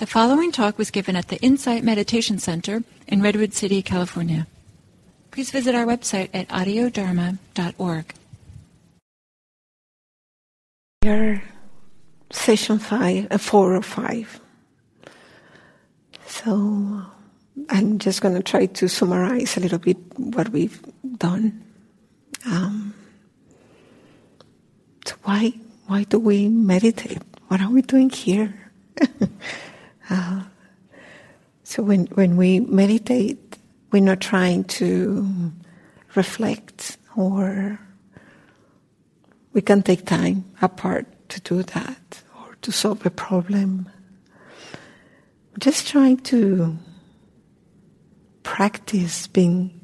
The following talk was given at the Insight Meditation Center in Redwood City, California. Please visit our website at audiodharma.org. Here, session five, uh, four or five. So, I'm just going to try to summarize a little bit what we've done. Um, so why why do we meditate? What are we doing here? Uh, so when when we meditate, we're not trying to reflect or we can take time apart to do that or to solve a problem. Just trying to practice being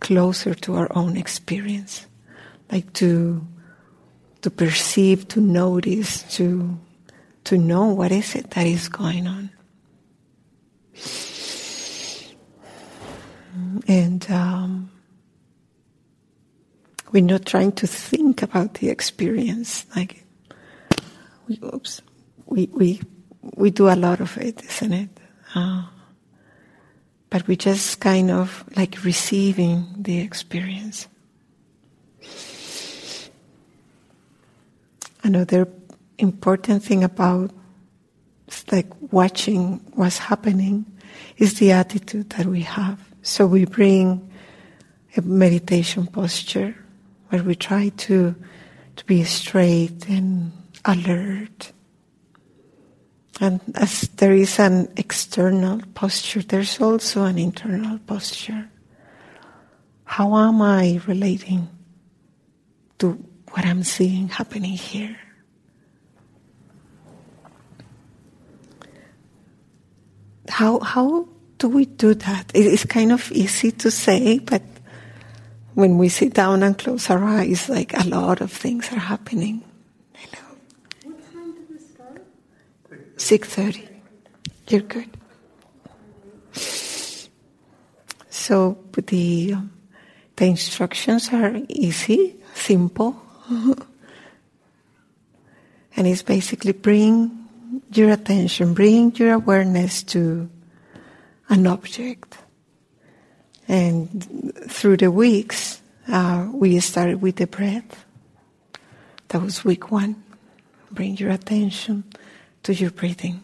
closer to our own experience, like to to perceive, to notice, to to know what is it that is going on. And um, we're not trying to think about the experience. Like, we, oops, we, we, we do a lot of it, isn't it? Uh, but we just kind of like receiving the experience. Another important thing about like watching what's happening is the attitude that we have. So we bring a meditation posture where we try to to be straight and alert. And as there is an external posture, there's also an internal posture. How am I relating to what I'm seeing happening here? How how do we do that? It's kind of easy to say, but when we sit down and close our eyes, like a lot of things are happening. You know. What time did we start? Six thirty. You're good. So the um, the instructions are easy, simple, and it's basically bring your attention, bring your awareness to an object. And through the weeks, uh, we started with the breath. That was week one. Bring your attention to your breathing.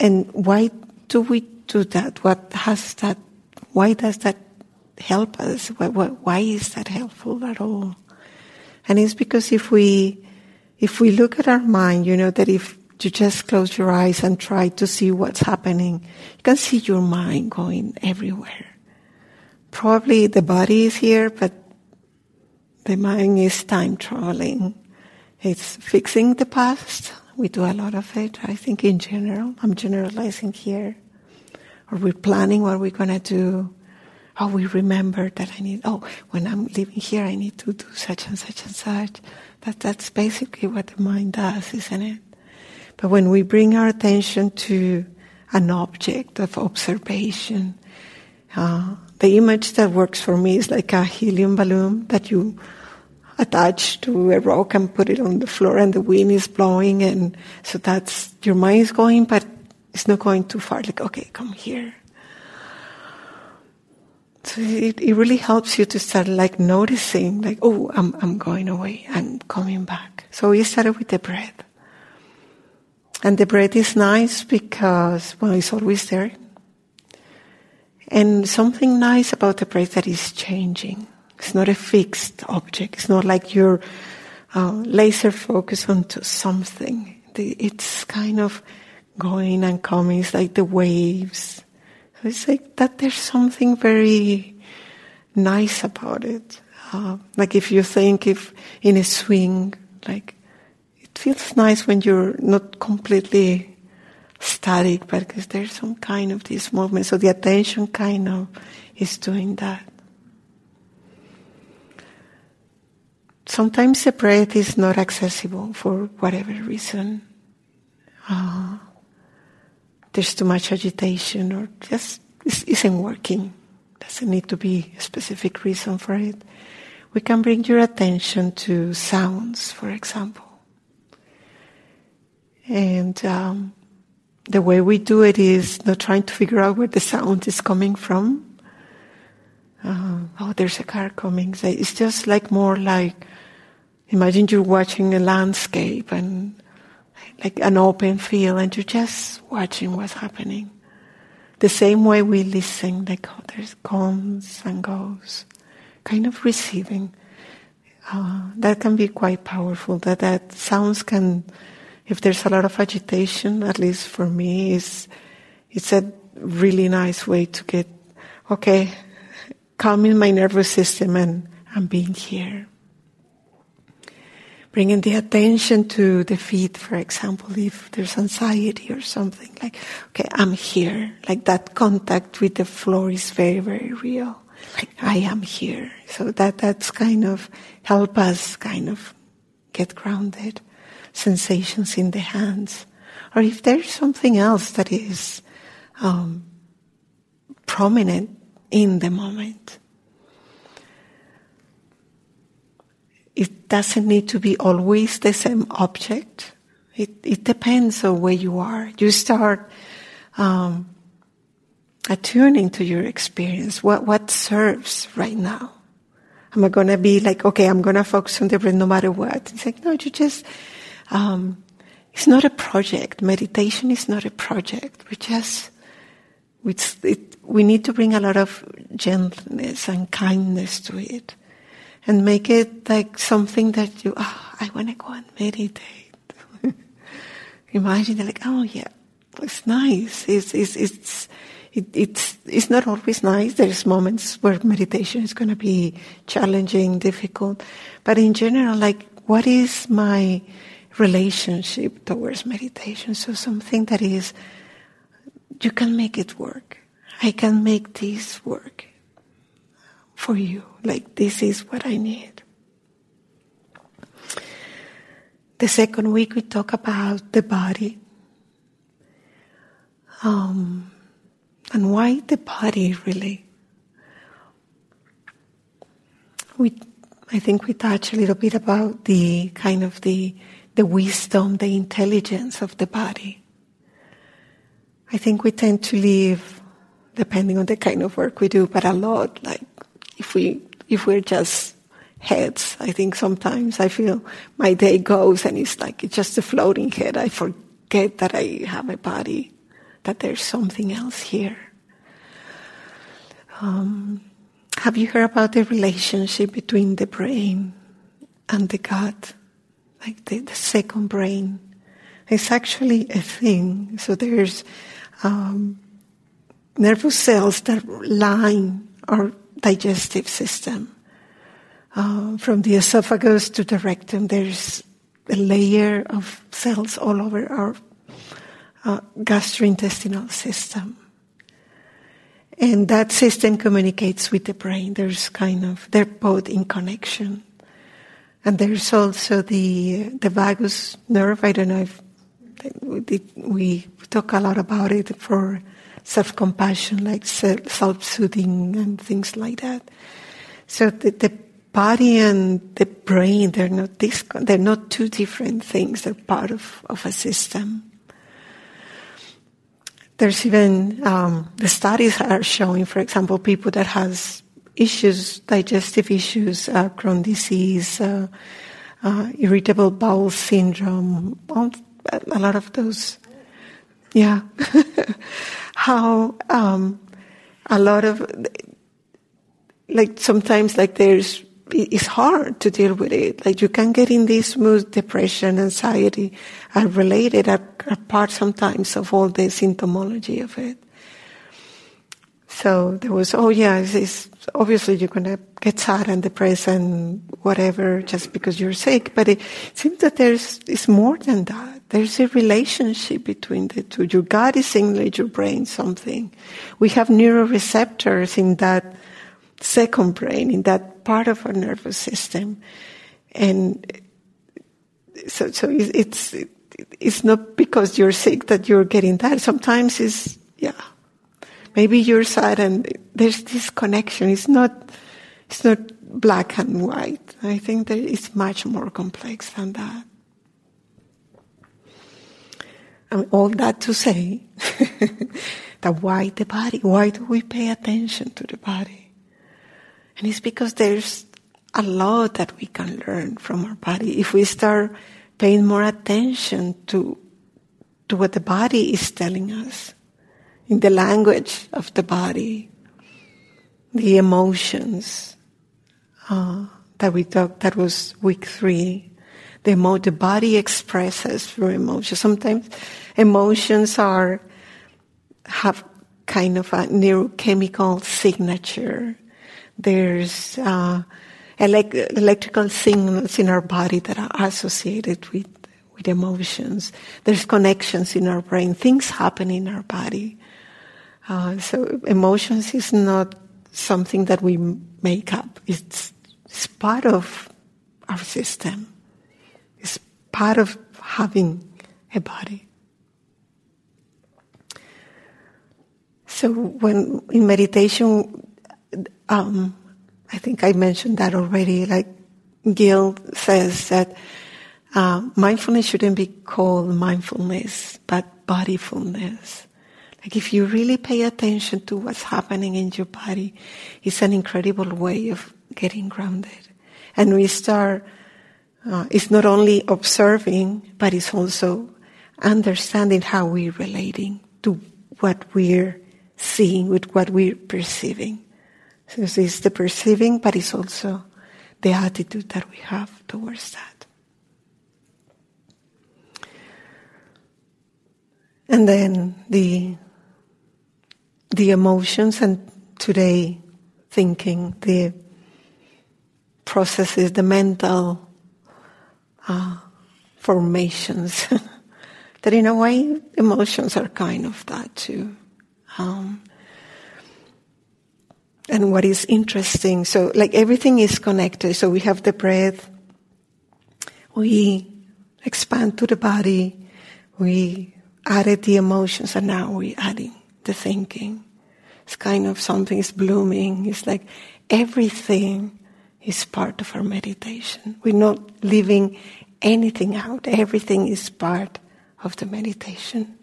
And why do we do that? What has that? Why does that help us? Why, why is that helpful at all? And it's because if we if we look at our mind, you know that if you just close your eyes and try to see what's happening, you can see your mind going everywhere. Probably the body is here, but the mind is time traveling. It's fixing the past. We do a lot of it, I think, in general. I'm generalizing here. Or we're planning what we're going to do. Oh, we remember that I need, oh, when I'm living here, I need to do such and such and such. That, that's basically what the mind does, isn't it? But when we bring our attention to an object of observation, uh, the image that works for me is like a helium balloon that you attach to a rock and put it on the floor and the wind is blowing and so that's your mind is going but it's not going too far like okay come here so it, it really helps you to start like noticing, like, oh, I'm, I'm going away, I'm coming back. So we started with the breath. And the breath is nice because, well, it's always there. And something nice about the breath that is changing. It's not a fixed object. It's not like you're uh, laser focused onto something. It's kind of going and coming. It's like the waves it's like that there's something very nice about it. Uh, like if you think if in a swing, like it feels nice when you're not completely static, but because there's some kind of this movement. So the attention kind of is doing that. Sometimes the breath is not accessible for whatever reason. Uh, there's too much agitation or just isn't working. Doesn't need to be a specific reason for it. We can bring your attention to sounds, for example. And um, the way we do it is not trying to figure out where the sound is coming from. Uh, oh, there's a car coming. It's just like more like imagine you're watching a landscape and like an open field and you're just watching what's happening. The same way we listen, like oh, there's comes and goes, kind of receiving. Uh, that can be quite powerful. That that sounds can, if there's a lot of agitation, at least for me, is it's a really nice way to get okay, calming my nervous system and and being here. Bringing the attention to the feet, for example, if there's anxiety or something like, okay, I'm here. Like that contact with the floor is very, very real like I am here. So that that's kind of help us kind of get grounded. Sensations in the hands, or if there's something else that is um, prominent in the moment. It doesn't need to be always the same object. It, it depends on where you are. You start um, attuning to your experience. What, what serves right now? Am I going to be like, okay, I'm going to focus on the breath no matter what? It's like, no, you just, um, it's not a project. Meditation is not a project. We just, it, we need to bring a lot of gentleness and kindness to it and make it like something that you, oh, I want to go and meditate. Imagine like, oh yeah, it's nice. It's, it's, it's, it, it's, it's not always nice. There's moments where meditation is going to be challenging, difficult. But in general, like, what is my relationship towards meditation? So something that is, you can make it work. I can make this work for you. Like, this is what I need. The second week we talk about the body. Um, and why the body really? We, I think we touched a little bit about the kind of the, the wisdom, the intelligence of the body. I think we tend to live, depending on the kind of work we do, but a lot like if we if we're just heads. I think sometimes I feel my day goes and it's like it's just a floating head. I forget that I have a body that there's something else here. Um, have you heard about the relationship between the brain and the gut? Like the, the second brain. It's actually a thing. So there's um, nervous cells that line our digestive system. Uh, from the esophagus to the rectum, there's a layer of cells all over our uh, gastrointestinal system. And that system communicates with the brain. There's kind of, they're both in connection. And there's also the, the vagus nerve. I don't know if we talk a lot about it for self-compassion, like self-soothing and things like that. So the, the body and the brain, they're not, they're not two different things. They're part of, of a system. There's even um, the studies are showing, for example, people that has issues, digestive issues, uh, Crohn disease, uh, uh, irritable bowel syndrome, a lot of those. Yeah, how um, a lot of like sometimes like there's it's hard to deal with it. Like you can get in this mood, depression, anxiety are related, are, are part sometimes of all the symptomology of it. So there was, oh yeah, it's, it's, obviously you're to get sad and depressed and whatever just because you're sick. But it seems that there's, it's more than that. There's a relationship between the two. Your gut is signaling your brain something. We have neuroreceptors in that second brain, in that part of our nervous system. And so, so it's, it's not because you're sick that you're getting that. Sometimes it's, yeah, maybe you're sad and there's this connection. It's not, it's not black and white. I think that it's much more complex than that. Mean, all that to say that why the body? Why do we pay attention to the body? And it's because there's a lot that we can learn from our body if we start paying more attention to to what the body is telling us in the language of the body, the emotions uh, that we talked. That was week three. The, emo- the body expresses through emotions. Sometimes emotions are have kind of a neurochemical signature. There's uh, elect- electrical signals in our body that are associated with with emotions. There's connections in our brain. Things happen in our body. Uh, so emotions is not something that we make up. It's, it's part of our system. Part of having a body. So when in meditation, um, I think I mentioned that already. Like Gil says that uh, mindfulness shouldn't be called mindfulness, but bodyfulness. Like if you really pay attention to what's happening in your body, it's an incredible way of getting grounded. And we start, uh, it's not only observing, but it's also understanding how we're relating to what we're seeing with what we're perceiving. So it's the perceiving, but it's also the attitude that we have towards that. And then the the emotions and today thinking, the processes, the mental uh, formations. that in a way, emotions are kind of that too. Um, and what is interesting, so like everything is connected. So we have the breath, we expand to the body, we added the emotions and now we're adding the thinking. It's kind of something is blooming. It's like everything is part of our meditation. We're not leaving anything out. Everything is part of the meditation.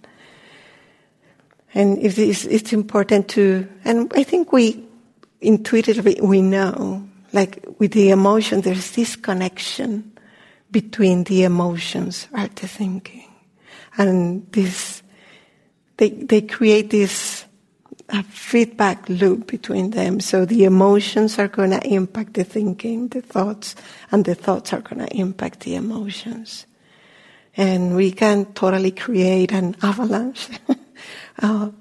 And it is, it's important to, and I think we intuitively, we know, like with the emotion, there's this connection between the emotions and the thinking and this they they create this uh, feedback loop between them. So the emotions are going to impact the thinking, the thoughts, and the thoughts are going to impact the emotions. And we can totally create an avalanche uh,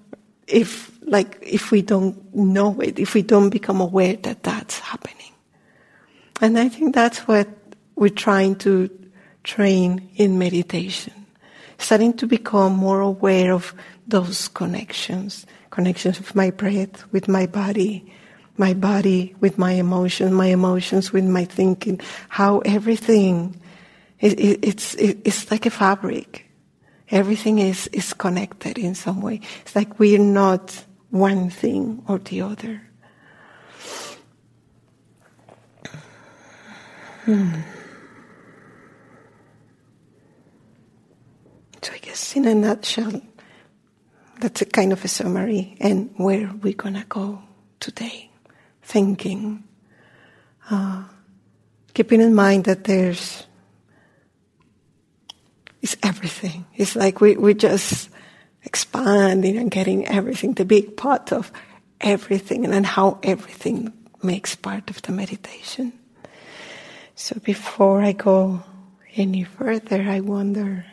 if, like, if we don't know it, if we don't become aware that that's happening. And I think that's what we're trying to train in meditation starting to become more aware of those connections, connections with my breath, with my body, my body with my emotions, my emotions with my thinking, how everything, it, it, it's, it, it's like a fabric. Everything is, is connected in some way. It's like we're not one thing or the other. Hmm. So I guess in a nutshell, that's a kind of a summary and where we're gonna go today. Thinking, uh, keeping in mind that there's it's everything. It's like we we just expanding and getting everything, the big pot of everything, and how everything makes part of the meditation. So before I go any further, I wonder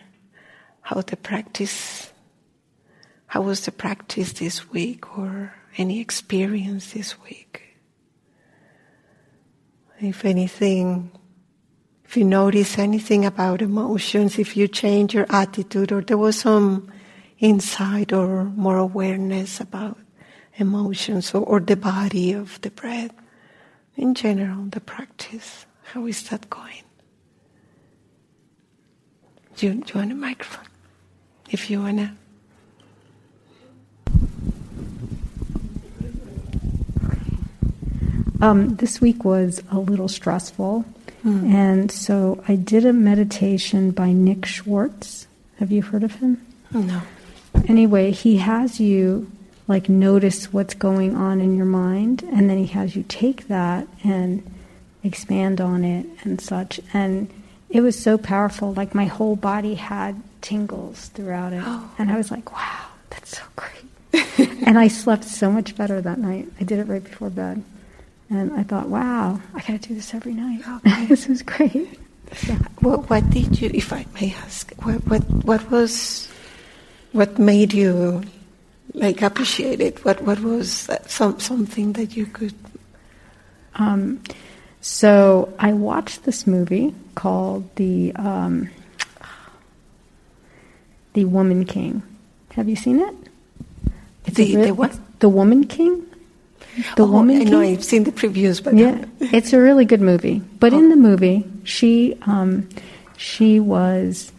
how the practice, how was the practice this week or any experience this week. If anything, if you notice anything about emotions, if you change your attitude or there was some insight or more awareness about emotions or, or the body of the breath, in general, the practice, how is that going? Do you, do you want a microphone? if you want to. Um, this week was a little stressful, mm. and so I did a meditation by Nick Schwartz. Have you heard of him? No. Anyway, he has you like notice what's going on in your mind, and then he has you take that and expand on it and such. And it was so powerful. Like my whole body had tingles throughout it, Oh. and I was like, "Wow, that's so great." and I slept so much better that night. I did it right before bed. And I thought, wow, I got to do this every night. Okay. this was great. So, What, what did you, if I may ask, what, what, what was, what made you like appreciate it? What, what was that some, something that you could, um, so I watched this movie called the um, the Woman King. Have you seen it? It's The- the what? The Woman King. The oh, Woman I know I've seen the previews, but Yeah, it's a really good movie. But Oh. in the movie, she um, she was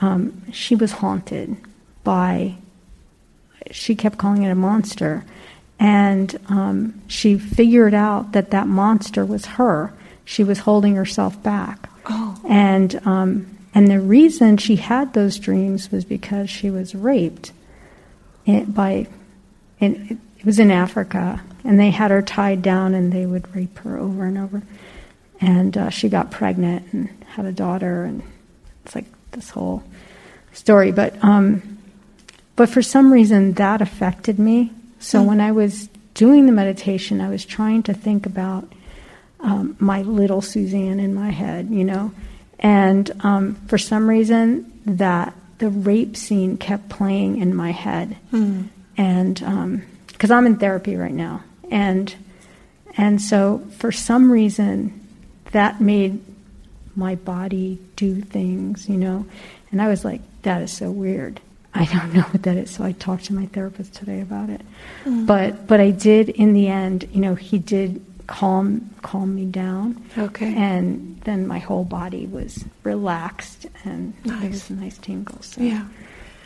um, she was haunted by. She kept calling it a monster, and um, she figured out that that monster was her. She was holding herself back, Oh. and um, and the reason she had those dreams was because she was raped it, by and it, was in Africa, and they had her tied down, and they would rape her over and over. And uh, she got pregnant and had a daughter, and it's like this whole story. But um, but for some reason that affected me. So when I was doing the meditation, I was trying to think about um, my little Suzanne in my head, you know, and um, for some reason that the rape scene kept playing in my head Hmm. and because I'm in therapy right now, and and so for some reason that made my body do things, you know, and I was like, that is so weird. I don't know what that is, so I talked to my therapist today about it. Mm. But but I did in the end, you know, he did calm calm me down, Okay. and then my whole body was relaxed, and it Nice. was a nice tingle. So, yeah.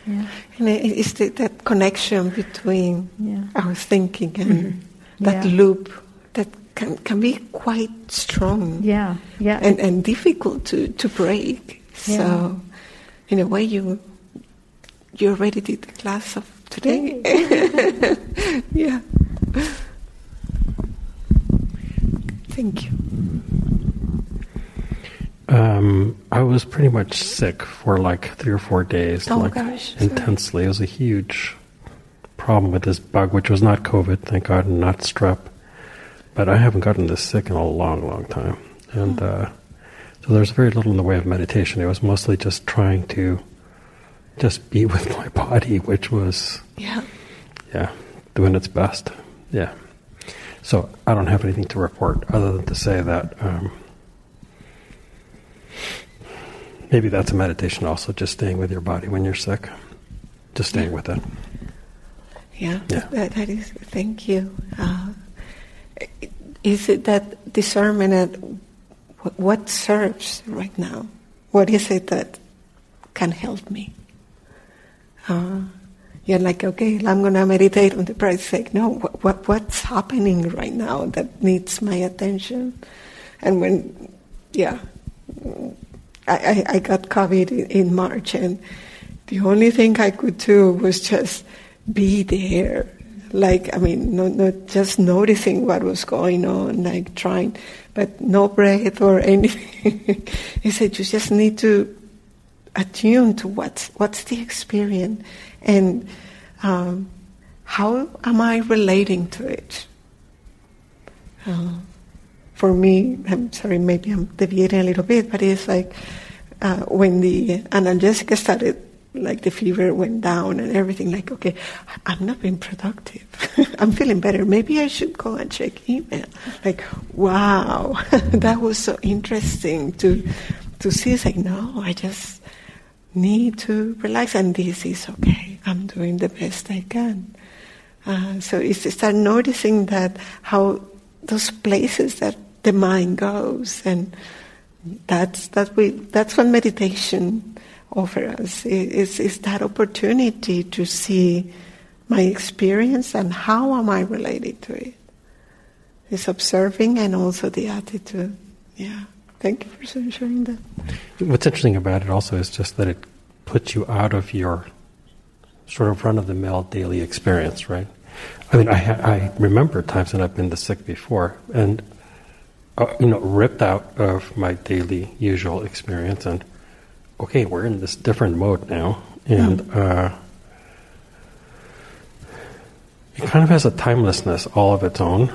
Yeah, And it- it's the, that connection between yeah. our thinking and Mhm. that Yeah. loop that can, can be quite strong Yeah, yeah. and, and difficult to, to break. So, in a way, you you already did the class of today. yeah. Thank you. Um, I was pretty much sick for like three or four days, Oh, like gosh, sorry. intensely. It was a huge problem with this bug, which was not COVID, thank God, and not strep. But I haven't gotten this sick in a long, long time, and Hmm. uh, so there's very little in the way of meditation. It was mostly just trying to just be with my body, which was Yeah. yeah, doing its best. Yeah. So I don't have anything to report other than to say that um, maybe that's a meditation also, just staying with your body when you're sick, just staying with it. Yeah, Yeah. That, that is. Thank you. Uh, is it that discernment at what, what serves right now? What is it that can help me? Uh, you're like, okay, I'm going to meditate on the bright sake. No, what, what, what's happening right now that needs my attention? And when, yeah, I, I, I got COVID in, in March, and the only thing I could do was just be there. Like, I mean, not, not just noticing what was going on, like trying, but no breath or anything. he said, you just need to attune to what's, what's the experience and um, how am I relating to it? Uh, for me, I'm sorry, maybe I'm deviating a little bit, but it's like uh, when the analgesic started, like the fever went down and everything, like, okay, I'm not being productive. I'm feeling better. Maybe I should go and check email. Like, wow, that was so interesting to to see. It's like, no, I just need to relax, and this is okay. I'm doing the best I can. Uh, so it's to start noticing that how those places that the mind goes, and that's that we that's what meditation offers us is is that opportunity to see my experience and how am I related to it. It's observing and also the attitude. Yeah. Thank you for sharing that. What's interesting about it also is just that it puts you out of your sort of run of the mill daily experience, right? I mean, I, I remember times when I've been this sick before and, uh, you know, ripped out of my daily usual experience and, okay, we're in this different mode now. And mm. uh, it kind of has a timelessness all of its own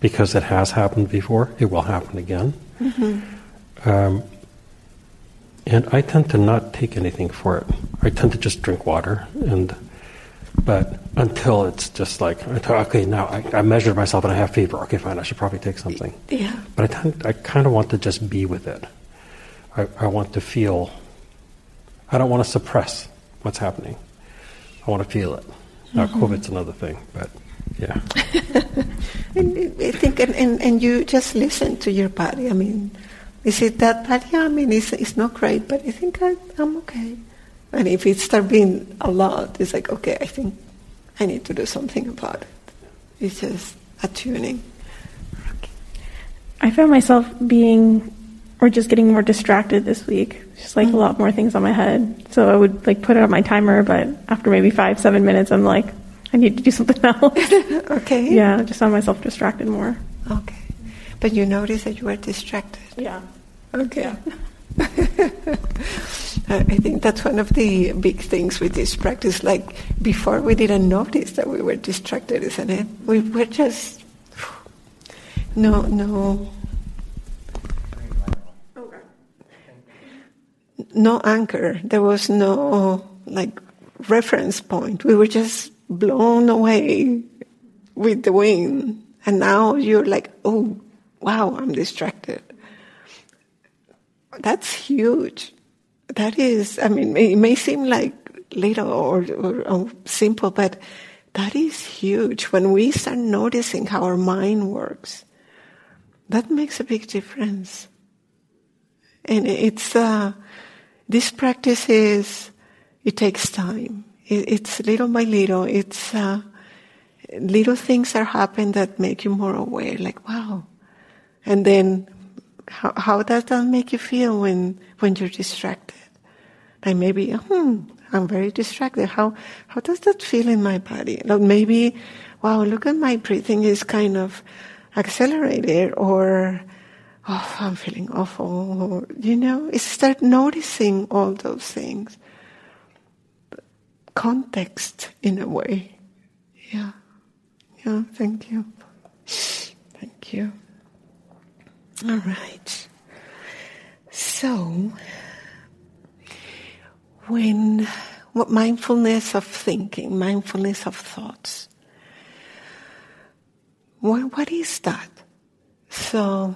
because it has happened before, it will happen again. Mm-hmm. Um, and I tend to not take anything for it. I tend to just drink water, and but until it's just like okay, now I, I measured myself and I have fever. Okay, fine, I should probably take something. Yeah. But I I kind of want to just be with it. I, I want to feel. I don't want to suppress what's happening. I want to feel it. Now, mm-hmm. COVID's another thing, but yeah. and I think, and, and, and you just listen to your body. I mean, is it that bad? Yeah, I mean, it's, it's not great, but I think I, I'm okay. And if it starts being a lot, it's like, okay, I think I need to do something about it. It's just attuning. Okay. I found myself being, or just getting more distracted this week. Just like mm-hmm. a lot more things on my head. So I would like put it on my timer, but after maybe five, seven minutes, I'm like, I need to do something else. okay. Yeah, I just found myself distracted more. Okay. But you notice that you were distracted. Yeah. Okay. I think that's one of the big things with this practice. Like before, we didn't notice that we were distracted, isn't it? We were just no, no, no anchor. There was no like reference point. We were just blown away with the wind, and now you're like, oh, wow, I'm distracted that's huge. That is, I mean, it may seem like little or, or, or simple, but that is huge. When we start noticing how our mind works, that makes a big difference. And it's, uh, this practice is, it takes time. It, it's little by little. It's, uh, little things are happening that make you more aware, like, wow. And then how, how does that make you feel when, when you're distracted? Like maybe, hmm, I'm very distracted. How, how does that feel in my body? Like maybe, wow, look at my breathing is kind of accelerated or, oh, I'm feeling awful. Or, you know, it's start noticing all those things. Context in a way. Yeah. Yeah, thank you. Thank you. All right. So, when what mindfulness of thinking, mindfulness of thoughts, what, what is that? So,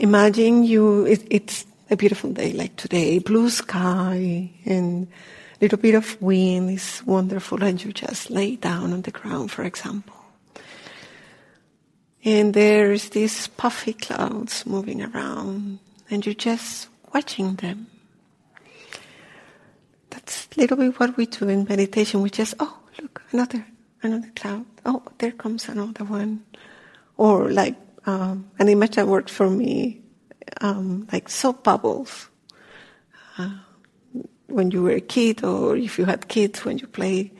imagine you, it, it's a beautiful day like today, blue sky and a little bit of wind is wonderful and you just lay down on the ground, for example. And there's these puffy clouds moving around, and you're just watching them. That's a little bit what we do in meditation. We just, oh, look, another, another cloud. Oh, there comes another one. Or like um, an image that worked for me, um, like soap bubbles. Uh, when you were a kid, or if you had kids, when you play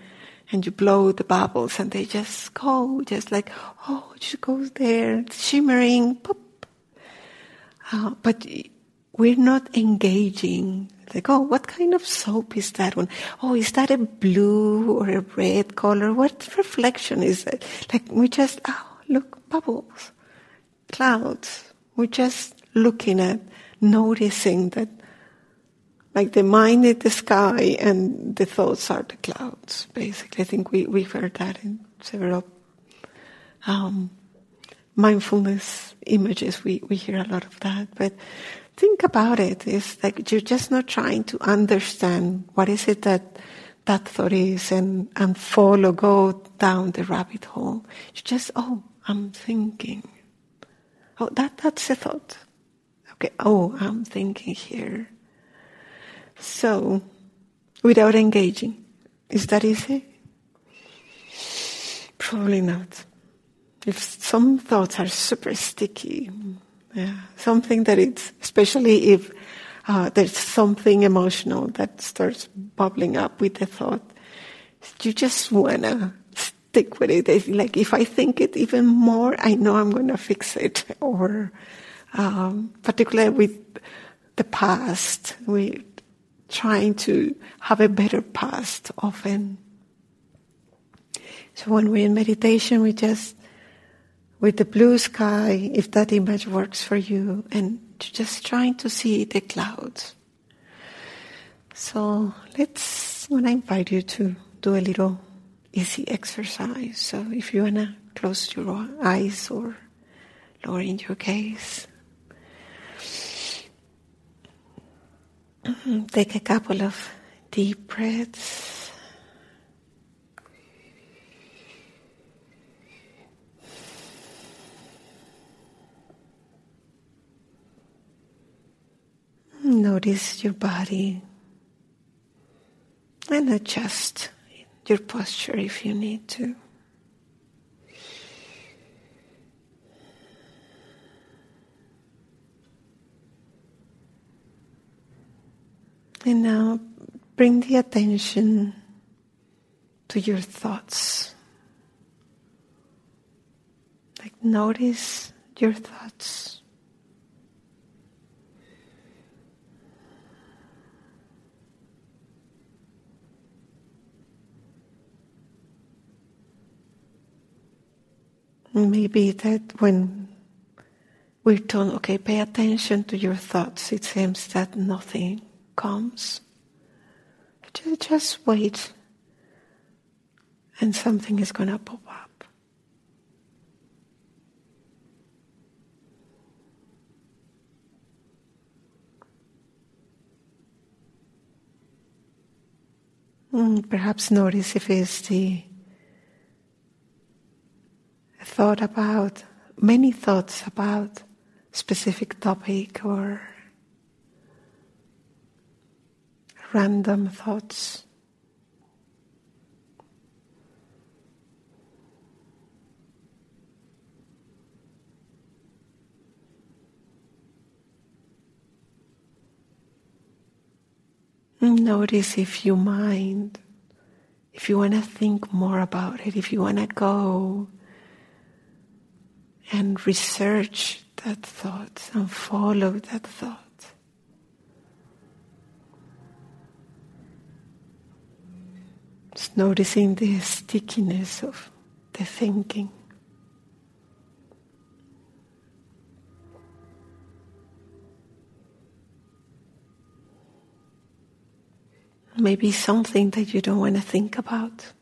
and you blow the bubbles and they just go, just like, oh, it just goes there, shimmering, pop. Uh, but we're not engaging. Like, oh, what kind of soap is that one? Oh, is that a blue or a red color? What reflection is that? Like, we just, oh, look, bubbles, clouds. We're just looking at, noticing that like the mind is the sky and the thoughts are the clouds, basically. I think we, we've heard that in several um, mindfulness images. We, we hear a lot of that. But think about it. It's like you're just not trying to understand what is it that that thought is and, and follow, go down the rabbit hole. You just, oh, I'm thinking. Oh, that, that's a thought. Okay, oh, I'm thinking here. So, without engaging, is that easy? Probably not. If some thoughts are super sticky, yeah, something that it's, especially if uh, there's something emotional that starts bubbling up with the thought, you just wanna stick with it. Like if I think it even more, I know I'm gonna fix it. Or um, particularly with the past, we trying to have a better past often. So when we're in meditation, we just, with the blue sky, if that image works for you, and just trying to see the clouds. So let's, when I invite you to do a little easy exercise. So if you wanna close your eyes or lowering your gaze. Mm-hmm. Take a couple of deep breaths. Notice your body and adjust your posture if you need to. And now bring the attention to your thoughts. Like notice your thoughts. Maybe that when we're told, okay, pay attention to your thoughts, it seems that nothing comes. Just, wait, and something is going to pop up. Mm, perhaps notice if it's the thought about, many thoughts about specific topic or random thoughts. Notice if you mind, if you want to think more about it, if you want to go and research that thought and follow that thought. Just noticing the stickiness of the thinking. Maybe something that you don't want to think about.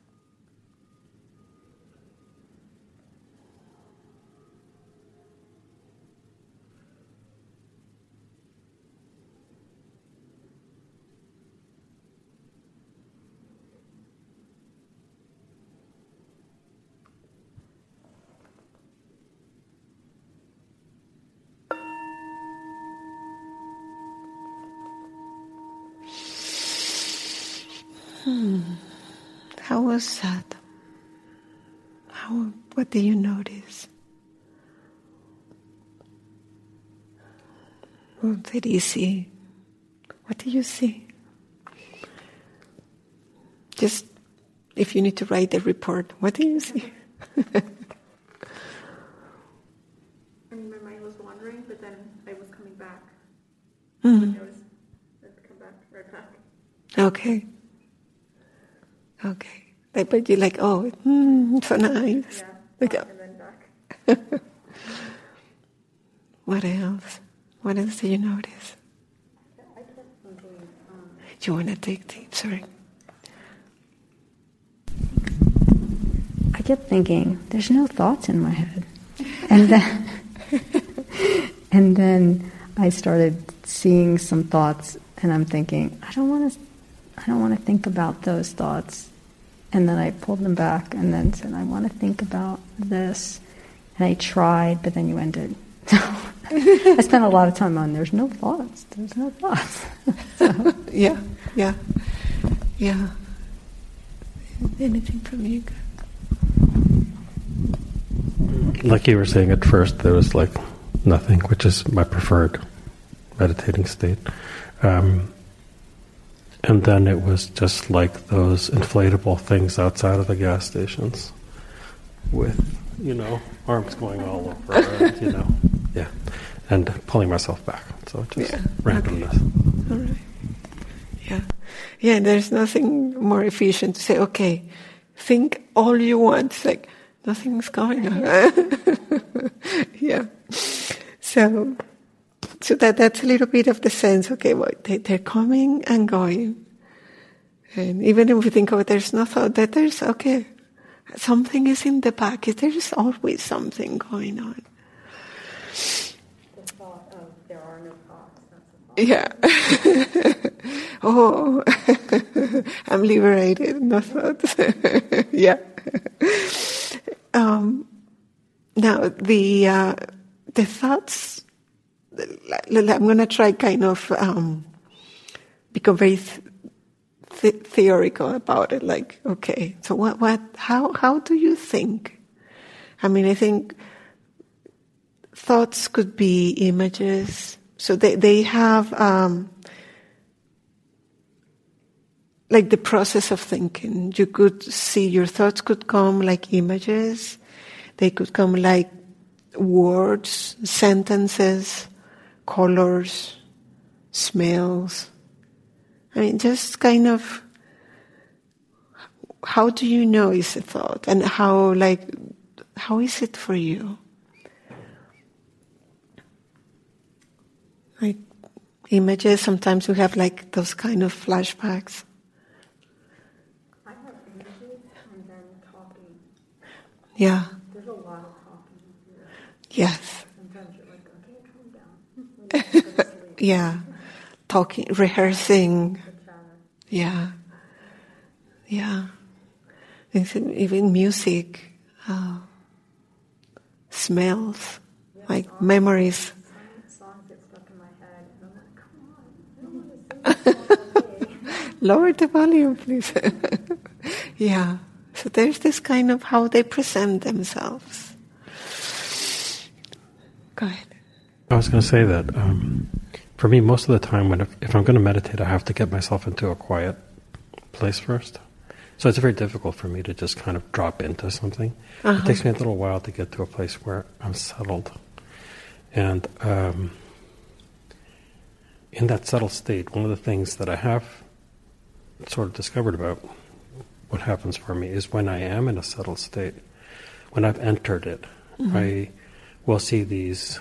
Hmm. How was that? How, what do you notice? What did you see? What do you see? Just if you need to write a report, what do you see? I mean, my mind was wandering, but then I was coming back. Mm. I noticed I'd come back right back. Okay. Okay. But but you're like, oh, mm, so nice. Yeah, Like, back and then back. what else? What else do you notice? Do you want to take deep? Sorry. I kept thinking, there's no thoughts in my head. And then, and then I started seeing some thoughts, and I'm thinking, I don't want to, I don't want to think about those thoughts. And then I pulled them back, and then said, I want to think about this. And I tried, but then you ended. I spent a lot of time on. There's no thoughts. There's no thoughts. so, Yeah, yeah, yeah. Anything from you? Like you were saying at first, there was like nothing, which is my preferred meditating state. Um, and then it was just like those inflatable things outside of the gas stations with, you know, arms going all over, and, you know, yeah, and pulling myself back. So just Yeah, randomness. All right. Yeah. Yeah, there's nothing more efficient to say, okay, think all you want. It's like, nothing's going on. yeah. So, so that, that's a little bit of the sense, okay, well, they, they're coming and going. And even if we think, oh, there's no thought, that there's, okay, something is in the back. There's always something going on. The thought of there are no thoughts. Yeah. oh, I'm liberated. No thoughts. yeah. Um, now the uh, the thoughts. I'm going to try kind of um, become very th- th- theoretical about it. Like, okay, so what? What? How? How do you think? I mean, I think thoughts could be images. So they, they have um, like the process of thinking. You could see your thoughts could come like images. They could come like words, sentences, colors, smells. I mean, just kind of how do you know is a thought and how like how is it for you? like images. Sometimes we have like those kind of flashbacks. I have images and then talking. Yeah. There's a lot of talking here. Yes. Sometimes you're like, okay, calm down. Yeah. Talking, rehearsing. Yeah. Yeah. Even music, uh, smells, memories. I'm like, day. Lower the volume, please. yeah. So there's this kind of how they present themselves. Go ahead. I was going to say that um, for me, most of the time, when if, if I'm going to meditate, I have to get myself into a quiet place first. So it's very difficult for me to just kind of drop into something. It takes me a little while to get to a place where I'm settled, and um, in that settled state, one of the things that I have sort of discovered about what happens for me is when I am in a settled state, when I've entered it, I will see these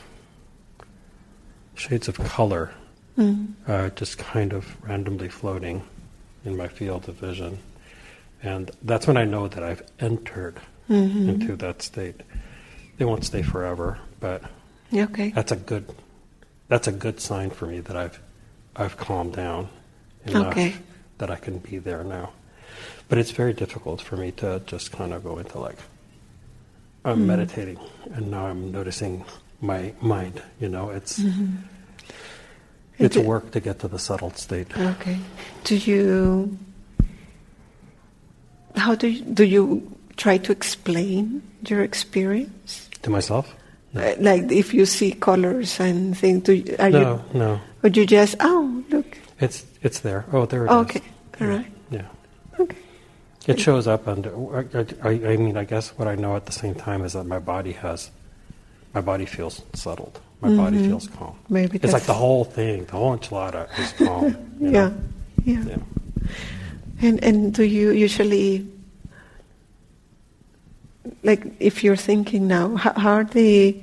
shades of color mm. uh, just kind of randomly floating in my field of vision. And that's when I know that I've entered mm-hmm. into that state. They won't stay forever, but okay? that's a good that's a good sign for me that I've I've calmed down enough Okay. that I can be there now. But it's very difficult for me to just kind of go into like I'm mm. meditating and now I'm noticing my mind, you know, it's it's it- work to get to the settled state. Okay. Do you? How do you, do you try to explain your experience? To myself? No. Uh, Like if you see colors and things, do you, are No, no. you? Would you just oh look? It's it's there. Oh, there it is. Okay, all right. Yeah. Okay. It shows up, and I, I, I mean, I guess what I know at the same time is that my body has, my body feels settled. My body feels calm. Mm-hmm. Maybe it's like the whole thing, the whole enchilada is calm. you Yeah. know? yeah. Yeah. And and do you usually like if you're thinking now, how, how are the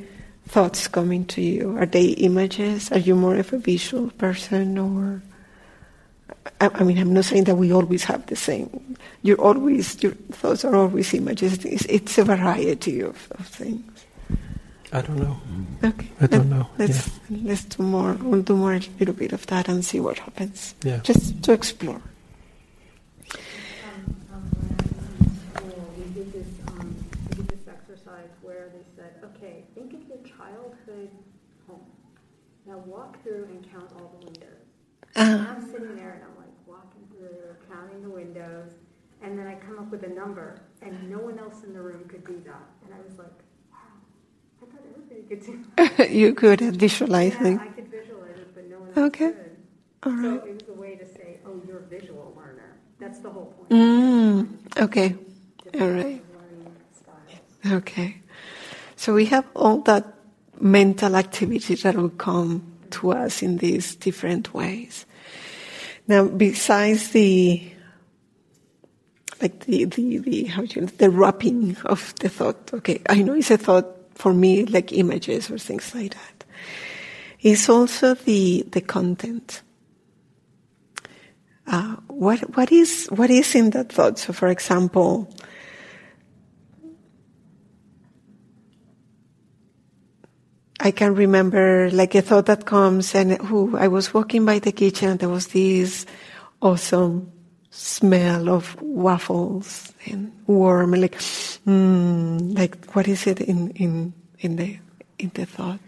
thoughts coming to you? Are they images? Are you more of a visual person or I, I mean I'm not saying that we always have the same. You're always your thoughts are always images. It's, it's a variety of, of things. I don't know. Okay. I don't Let- know, Let's let's do more. We'll do more a little bit of that and see what happens. Yeah. Just to explore. Um, um, when I was in school, we did this, um, we did this exercise where they said, okay, think of your childhood home. Now walk through and count all the windows. And Ah. I'm sitting there and I'm like walking through, counting the windows, and then I come up with a number, and no one else in the room could do that. And I was like, wow, Everybody could that. you visualizing. I could visualize it, but no one else Okay. could. All right. So it was a way to say, oh, you're a visual learner. That's the whole point. Mm, okay. All right. Okay. So we have all that mental activity that will come to us in these different ways. Now, besides the like the the, the how do you the wrapping of the thought. Okay, I know it's a thought for me, like images or things like that. It's also the the content. Uh, what what is what is in that thought? So, for example, I can remember like a thought that comes and who I was walking by the kitchen and there was this awesome smell of waffles and warm like mm, like what is it in in in the in the thought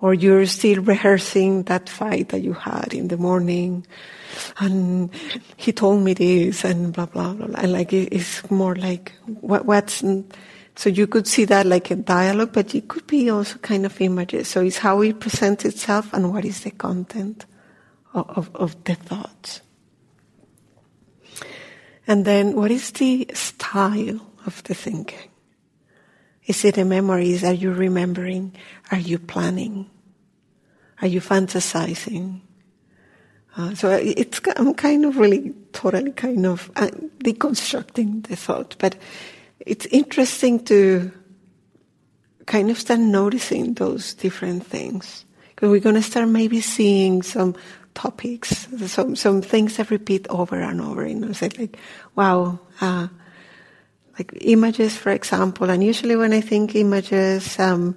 or you're still rehearsing that fight that you had in the morning and he told me this and blah blah blah, and like it, it's more like what what's so you could see that like a dialogue, but it could be also kind of images. So it's how it presents itself and what is the content of, of, of the thoughts. And then what is the style of the thinking? Is it a memory? Are you remembering? Are you planning? Are you fantasizing? Uh, so it's I'm kind of really totally kind of uh, deconstructing the thought, but it's interesting to kind of start noticing those different things. Because we're going to start maybe seeing some topics, some, some things that repeat over and over. You know, say like, wow, uh, like images, for example. And usually when I think images, um,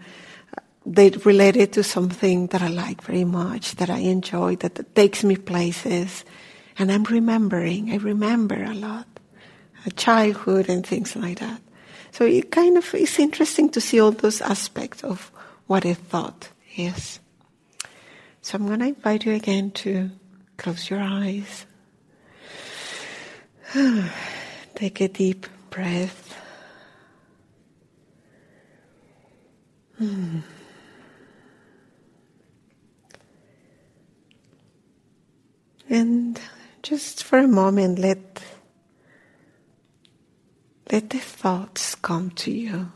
they related to something that I like very much, that I enjoy, that, that takes me places. And I'm remembering, I remember a lot childhood and things like that. So it kind of is interesting to see all those aspects of what a thought is. So I'm going to invite you again to close your eyes. Take a deep breath. Hmm. And just for a moment, let let the thoughts come to you.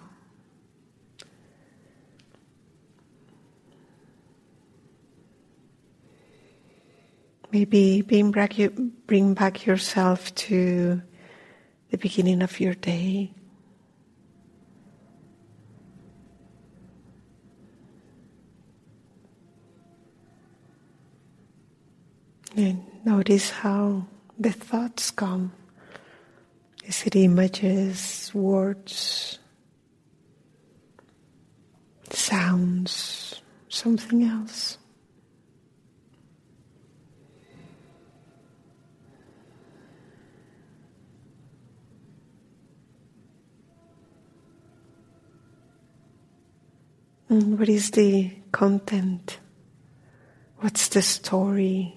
Maybe bring back, you, bring back yourself to the beginning of your day. And notice how the thoughts come. Is it images, words, sounds, something else? And what is the content? What's the story?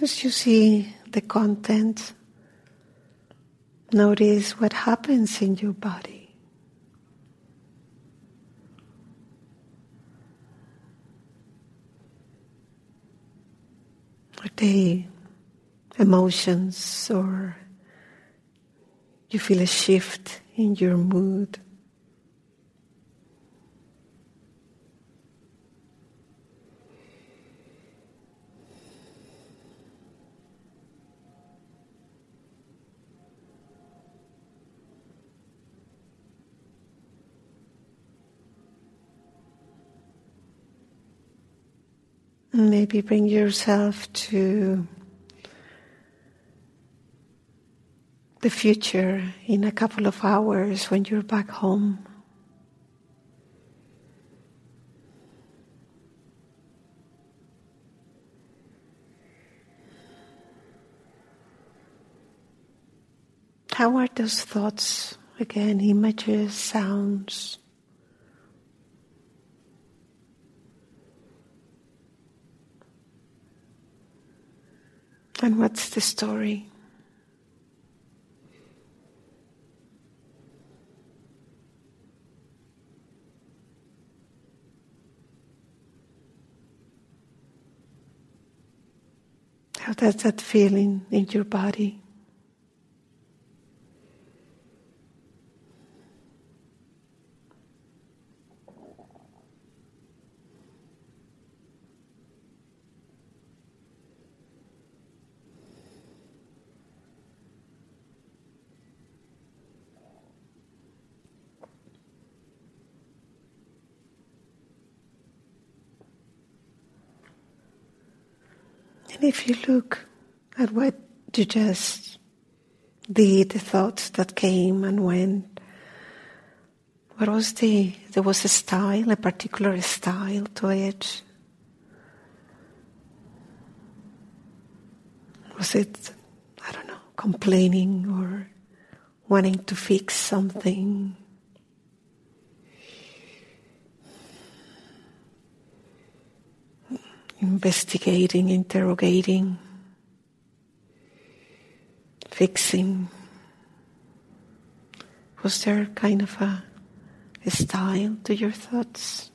As you see the content, notice what happens in your body. Are they emotions or you feel a shift in your mood? Maybe bring yourself to the future in a couple of hours when you're back home. How are those thoughts? Again, images, sounds. And what's the story? How does that feel in, in your body? If you look at what you just did, the thoughts that came and went, what was the, there was a style, a particular style to it. Was it, I don't know, complaining or wanting to fix something? Investigating, interrogating, fixing. Was there kind of a, a style to your thoughts?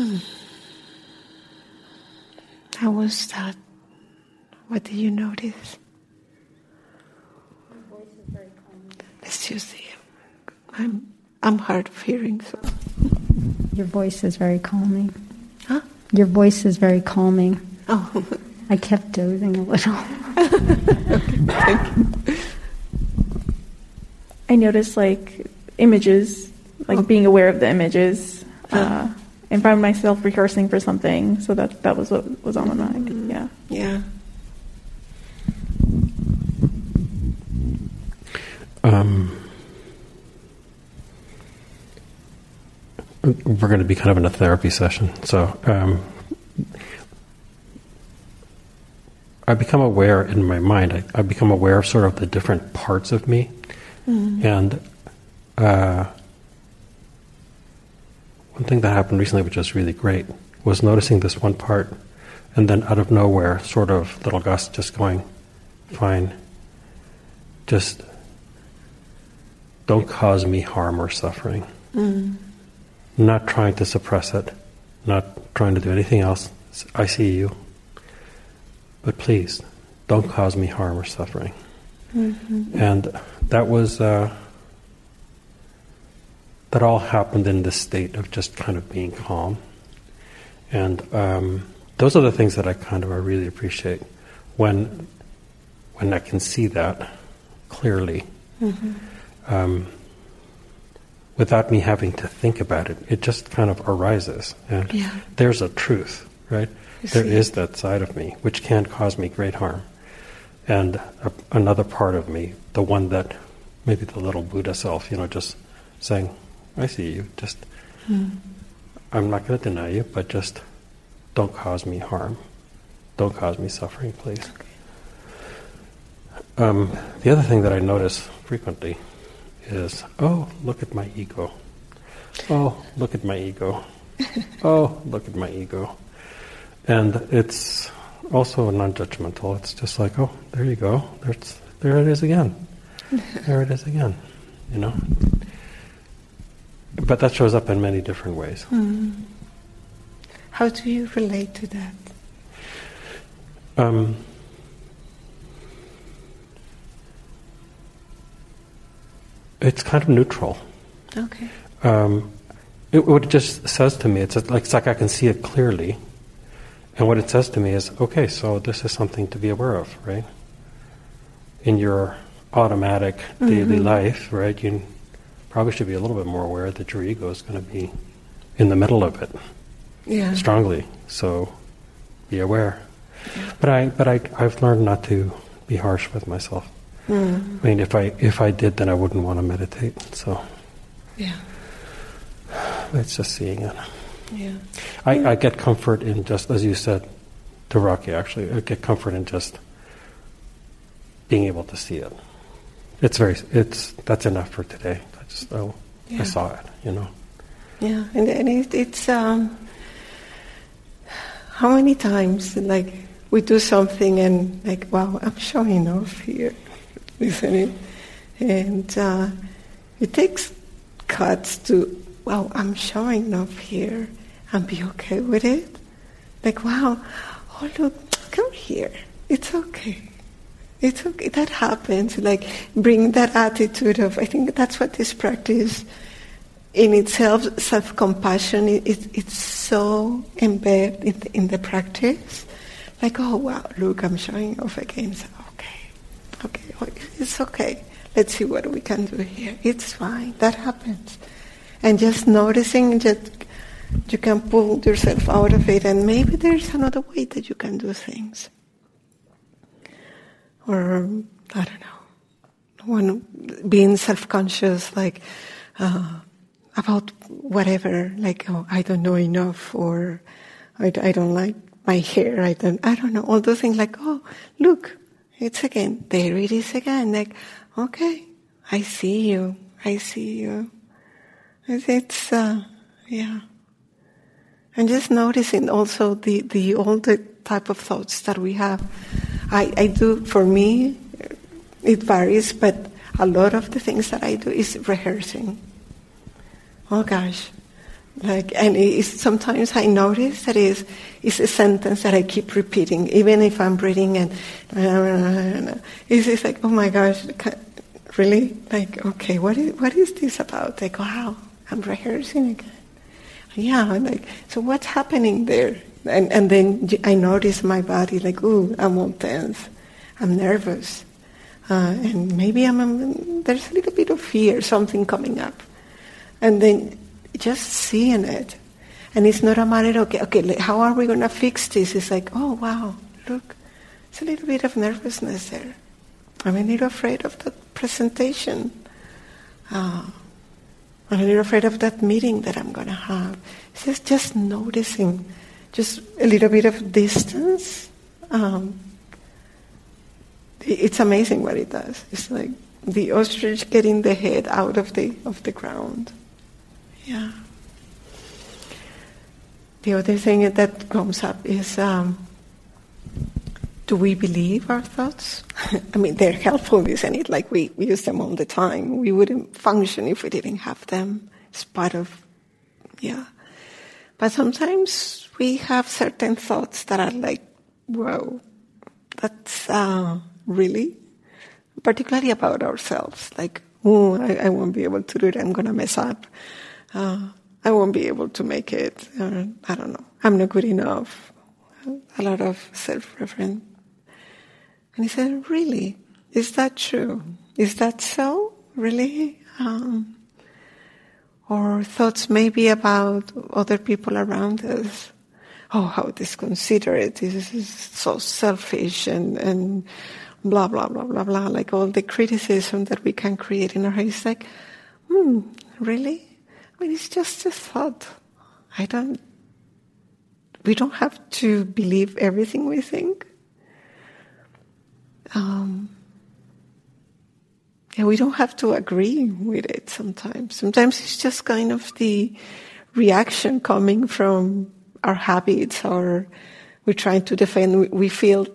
Hmm. How was that? What did you notice? Your voice is very calming. Let's use the. I'm I'm hard of hearing, so. Your voice is very calming. Huh? Your voice is very calming. Oh. I kept dozing a little. I noticed like images, like oh. being aware of the images. Uh, and found myself rehearsing for something. So that that was what was on my mind. Mm-hmm. Yeah. Yeah. Um, we're going to be kind of in a therapy session, so um, I become aware in my mind. I, I, become aware of sort of the different parts of me, mm. and uh, one thing that happened recently, which was really great, was noticing this one part, and then out of nowhere, sort of little Gus just going, fine, just don't cause me harm or suffering. Mm. Not trying to suppress it, not trying to do anything else. I see you. But please, don't cause me harm or suffering. Mm-hmm. And that was. Uh, that all happened in this state of just kind of being calm. And um, those are the things that I kind of I really appreciate when when I can see that clearly, mm-hmm. um, without me having to think about it. It just kind of arises, and yeah. there's a truth, right? There is that side of me which can cause me great harm, and a, another part of me, the one that maybe the little Buddha self, you know, just saying, I see you. Just, mm. I'm not going to deny you, but just don't cause me harm. Don't cause me suffering, please. Okay. Um, the other thing that I notice frequently is, oh, look at my ego. Oh, look at my ego. oh, look at my ego. And it's also non-judgmental. It's just like, oh, there you go. There's, there it is again. there it is again. You know. But that shows up in many different ways. Mm. How do you relate to that? Um, it's kind of neutral. Okay. Um, it, what it just says to me, it's like, it's like I can see it clearly. And what it says to me is, okay, so this is something to be aware of, right? In your automatic daily mm-hmm. life, right? You probably should be a little bit more aware that your ego is going to be in the middle of it yeah. strongly. So be aware. Yeah. But I but I I've learned not to be harsh with myself. Mm. I mean, if I if I did, then I wouldn't want to meditate. So Yeah. It's just seeing it. Yeah. I, I get comfort in just, as you said to Rocky, actually, I get comfort in just being able to see it. It's very, it's, that's enough for today. Just, oh, Yeah. I saw it, you know. Yeah, and, and it, it's um, how many times like we do something and like wow, I'm showing off here, isn't it? And uh, it takes cuts to wow, I'm showing off here, and be okay with it. Like wow, oh look, come here, it's okay. It's okay. That happens. Like bring that attitude of. I think that's what this practice in itself, self-compassion, it, it, it's so embedded in, in the practice. Like, oh wow, look, I'm showing off again. So, okay, okay, oh, it's okay. Let's see what we can do here. It's fine. That happens. And just noticing that you can pull yourself out of it, and maybe there's another way that you can do things. Or I don't know, one being self-conscious, like. Uh, about whatever, like oh, I don't know enough, or I, I don't like my hair. I don't, I don't know. All those things, like oh, look, it's again there. It is again. Like okay, I see you. I see you. It's uh, yeah. And just noticing also the the all the type of thoughts that we have. I I do for me, it varies, but a lot of the things that I do is rehearsing. Oh gosh. Like and sometimes i notice that is it's a sentence that i keep repeating even if i'm reading and uh, it's like oh my gosh really? Like okay what is what is this about? Like wow i'm rehearsing again. Yeah I'm like so what's happening there and and then i notice my body like ooh i'm all tense i'm nervous uh, and maybe i'm um, there's a little bit of fear something coming up and then just seeing it. And it's not a matter, okay, okay, how are we going to fix this? It's like, oh, wow, look, it's a little bit of nervousness there. I'm a little afraid of that presentation. Uh, I'm a little afraid of that meeting that I'm going to have. It's just, just noticing, just a little bit of distance. Um, it's amazing what it does. It's like the ostrich getting the head out of the of the ground. Yeah. The other thing that comes up is um, do we believe our thoughts? I mean, they're helpful, isn't it? Like we, we use them all the time. We wouldn't function if we didn't have them. It's part of, yeah. But sometimes we have certain thoughts that are like, whoa, that's uh, really, particularly about ourselves. Like, oh, I, I won't be able to do it. I'm to mess up uh, I won't be able to make it. Uh, I don't know. I'm not good enough. A lot of self-reference. And he said, really? Is that true? Is that so? Really? Um, or thoughts maybe about other people around us. Oh, how disconsiderate. This is so selfish and, and blah, blah, blah, blah, blah. Like all the criticism that we can create in our head. It's like, hmm, really? I mean, it's just a thought. I don't, we don't have to believe everything we think. Um, and we don't have to agree with it sometimes. Sometimes it's just kind of the reaction coming from our habits or we're trying to defend. We feel,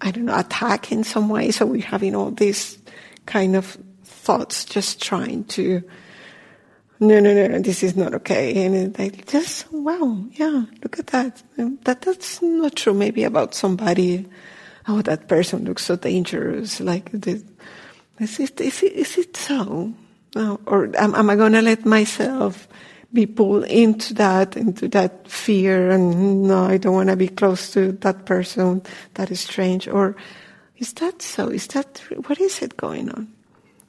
I don't know, attacked in some way. So we're having all these kind of thoughts just trying to no, no, no, this is not okay. And I just, wow, yeah, look at that. That that's not true. Maybe about somebody. Oh, that person looks so dangerous. Like, this, is it, is it, is it so? Or am, am I going to let myself be pulled into that, into that fear? And no, I don't want to be close to that person. That is strange. Or is that so? Is that, what is it going on?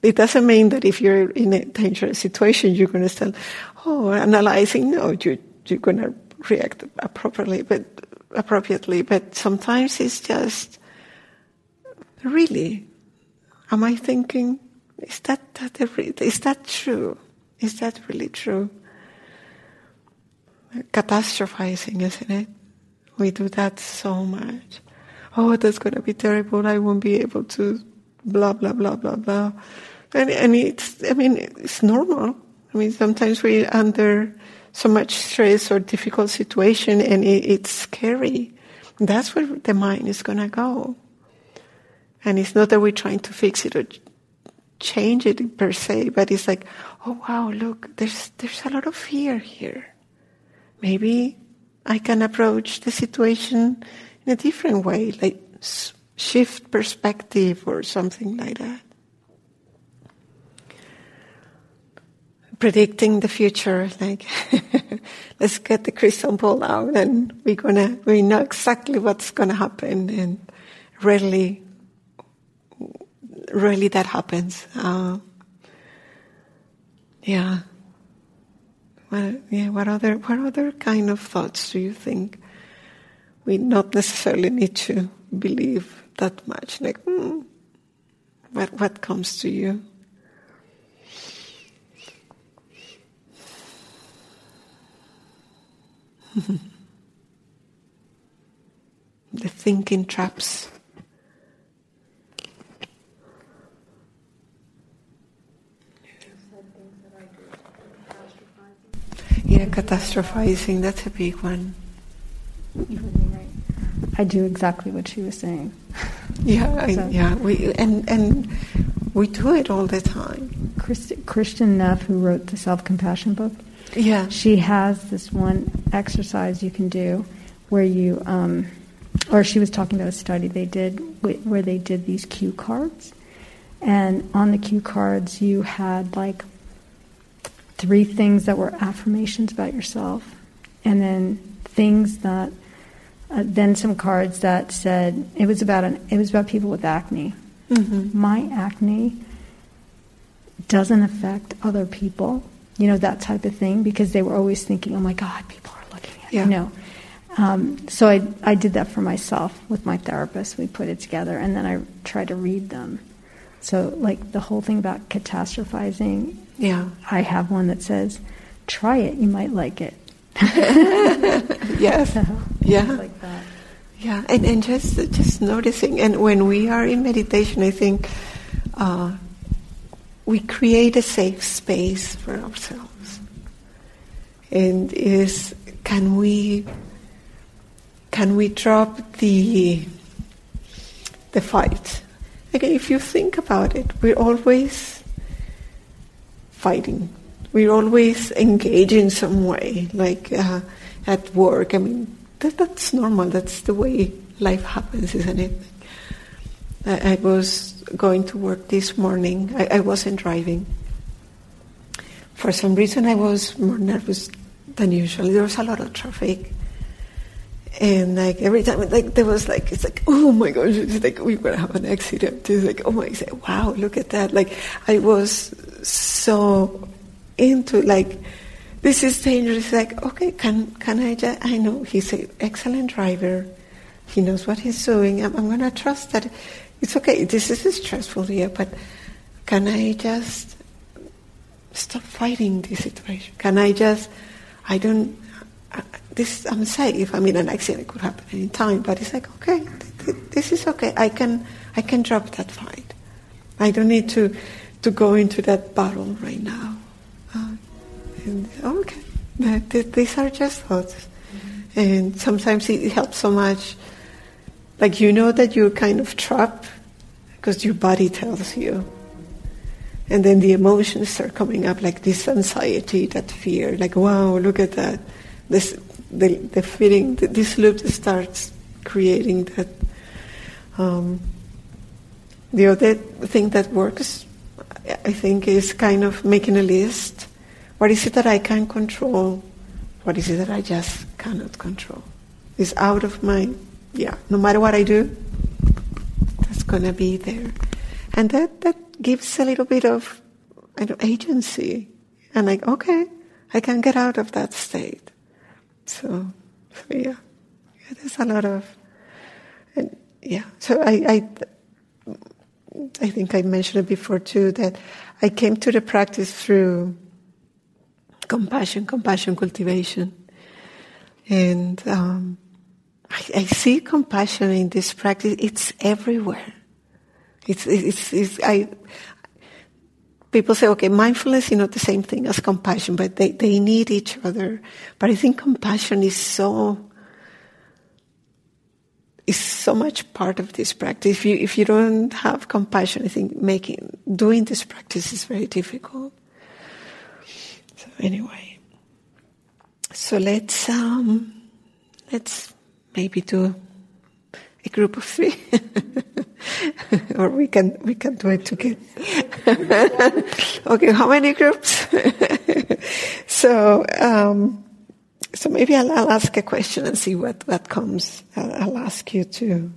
It doesn't mean that if you're in a dangerous situation, you're going to start, oh, analyzing. No, you, you're going to react appropriately, but appropriately. But sometimes it's just, really, am I thinking, is that, that is that true? Is that really true? Catastrophizing, isn't it? We do that so much. Oh, that's going to be terrible. I won't be able to blah, blah, blah, blah, blah. And, and it's, I mean, it's normal. I mean, sometimes we're under so much stress or difficult situation and it, it's scary. That's where the mind is going to go. And it's not that we're trying to fix it or change it per se, but it's like, oh wow, look, there's, there's a lot of fear here. Maybe I can approach the situation in a different way, like shift perspective or something like that. Predicting the future, like let's get the crystal ball out and we're gonna we know exactly what's gonna happen and rarely really that happens. Uh, yeah. Well, yeah. What other what other kind of thoughts do you think we not necessarily need to believe that much? Like, hmm, what what comes to you? the thinking traps. Yeah, catastrophizing, that's a big one. I do exactly what she was saying. Yeah, so. I, yeah, we and and we do it all the time. Christ, Kristin Neff, who wrote the self compassion book, yeah, she has this one exercise you can do where you, um, or she was talking about a study they did where they did these cue cards, and on the cue cards you had like three things that were affirmations about yourself, and then things that, uh, then some cards that said it was about an, it was about people with acne. Mm-hmm. My acne doesn't affect other people, you know that type of thing, because they were always thinking, "Oh my God, people are looking at yeah. you." know. Um, so I, I did that for myself with my therapist. We put it together, and then I tried to read them. So, like the whole thing about catastrophizing, yeah. I have one that says, try it, you might like it. yes. yeah. Like that. Yeah, and, and just just noticing, and when we are in meditation, I think uh, we create a safe space for ourselves. And is can we can we drop the the fight? Again, if you think about it, we're always fighting. We're always engaged in some way, like uh, at work. I mean, that, that's normal. That's the way life happens, isn't it? I, I was going to work this morning. I, I wasn't driving. For some reason, I was more nervous than usual. There was a lot of traffic. And like every time, like there was like it's like oh my gosh, it's like we're gonna have an accident. It's like oh my, wow, look at that. Like I was so into like this is dangerous. Like, okay, can can I just? I know he's an excellent driver. He knows what he's doing. I'm, I'm going to trust that it's okay. This is stressful here, but can I just stop fighting this situation? Can I just? I don't. this I'm safe. I mean, an accident could happen any time, but it's like okay, this is okay. I can I can drop that fight. I don't need to to go into that battle right now. Uh, and, okay, these are just thoughts. Mm-hmm. And sometimes it helps so much. Like you know that you're kind of trapped because your body tells you. And then the emotions start coming up, like this anxiety, that fear, like, wow, look at that. This, the, the feeling, this loop starts creating that. Um, the other thing that works I think is kind of making a list. What is it that I can control? What is it that I just cannot control? It's out of my, yeah, no matter what I do, that's going to be there. And that, that gives a little bit of I know, agency. And like, okay, I can get out of that state. So, so yeah. yeah, there's a lot of, and yeah, so I, I I think I mentioned it before too that I came to the practice through compassion, compassion cultivation. And um, I, I, see compassion in this practice. It's everywhere. It's, it's, it's, I, people say, okay, mindfulness is not the same thing as compassion, but they, they need each other. But I think compassion is so, is so much part of this practice. If you, if you don't have compassion, I think making, doing this practice is very difficult. So anyway, so let's, um, let's maybe do a group of three. or we can we can do it together. okay, how many groups? so um, so maybe I'll, I'll, ask a question and see what what comes. I'll, I'll ask you to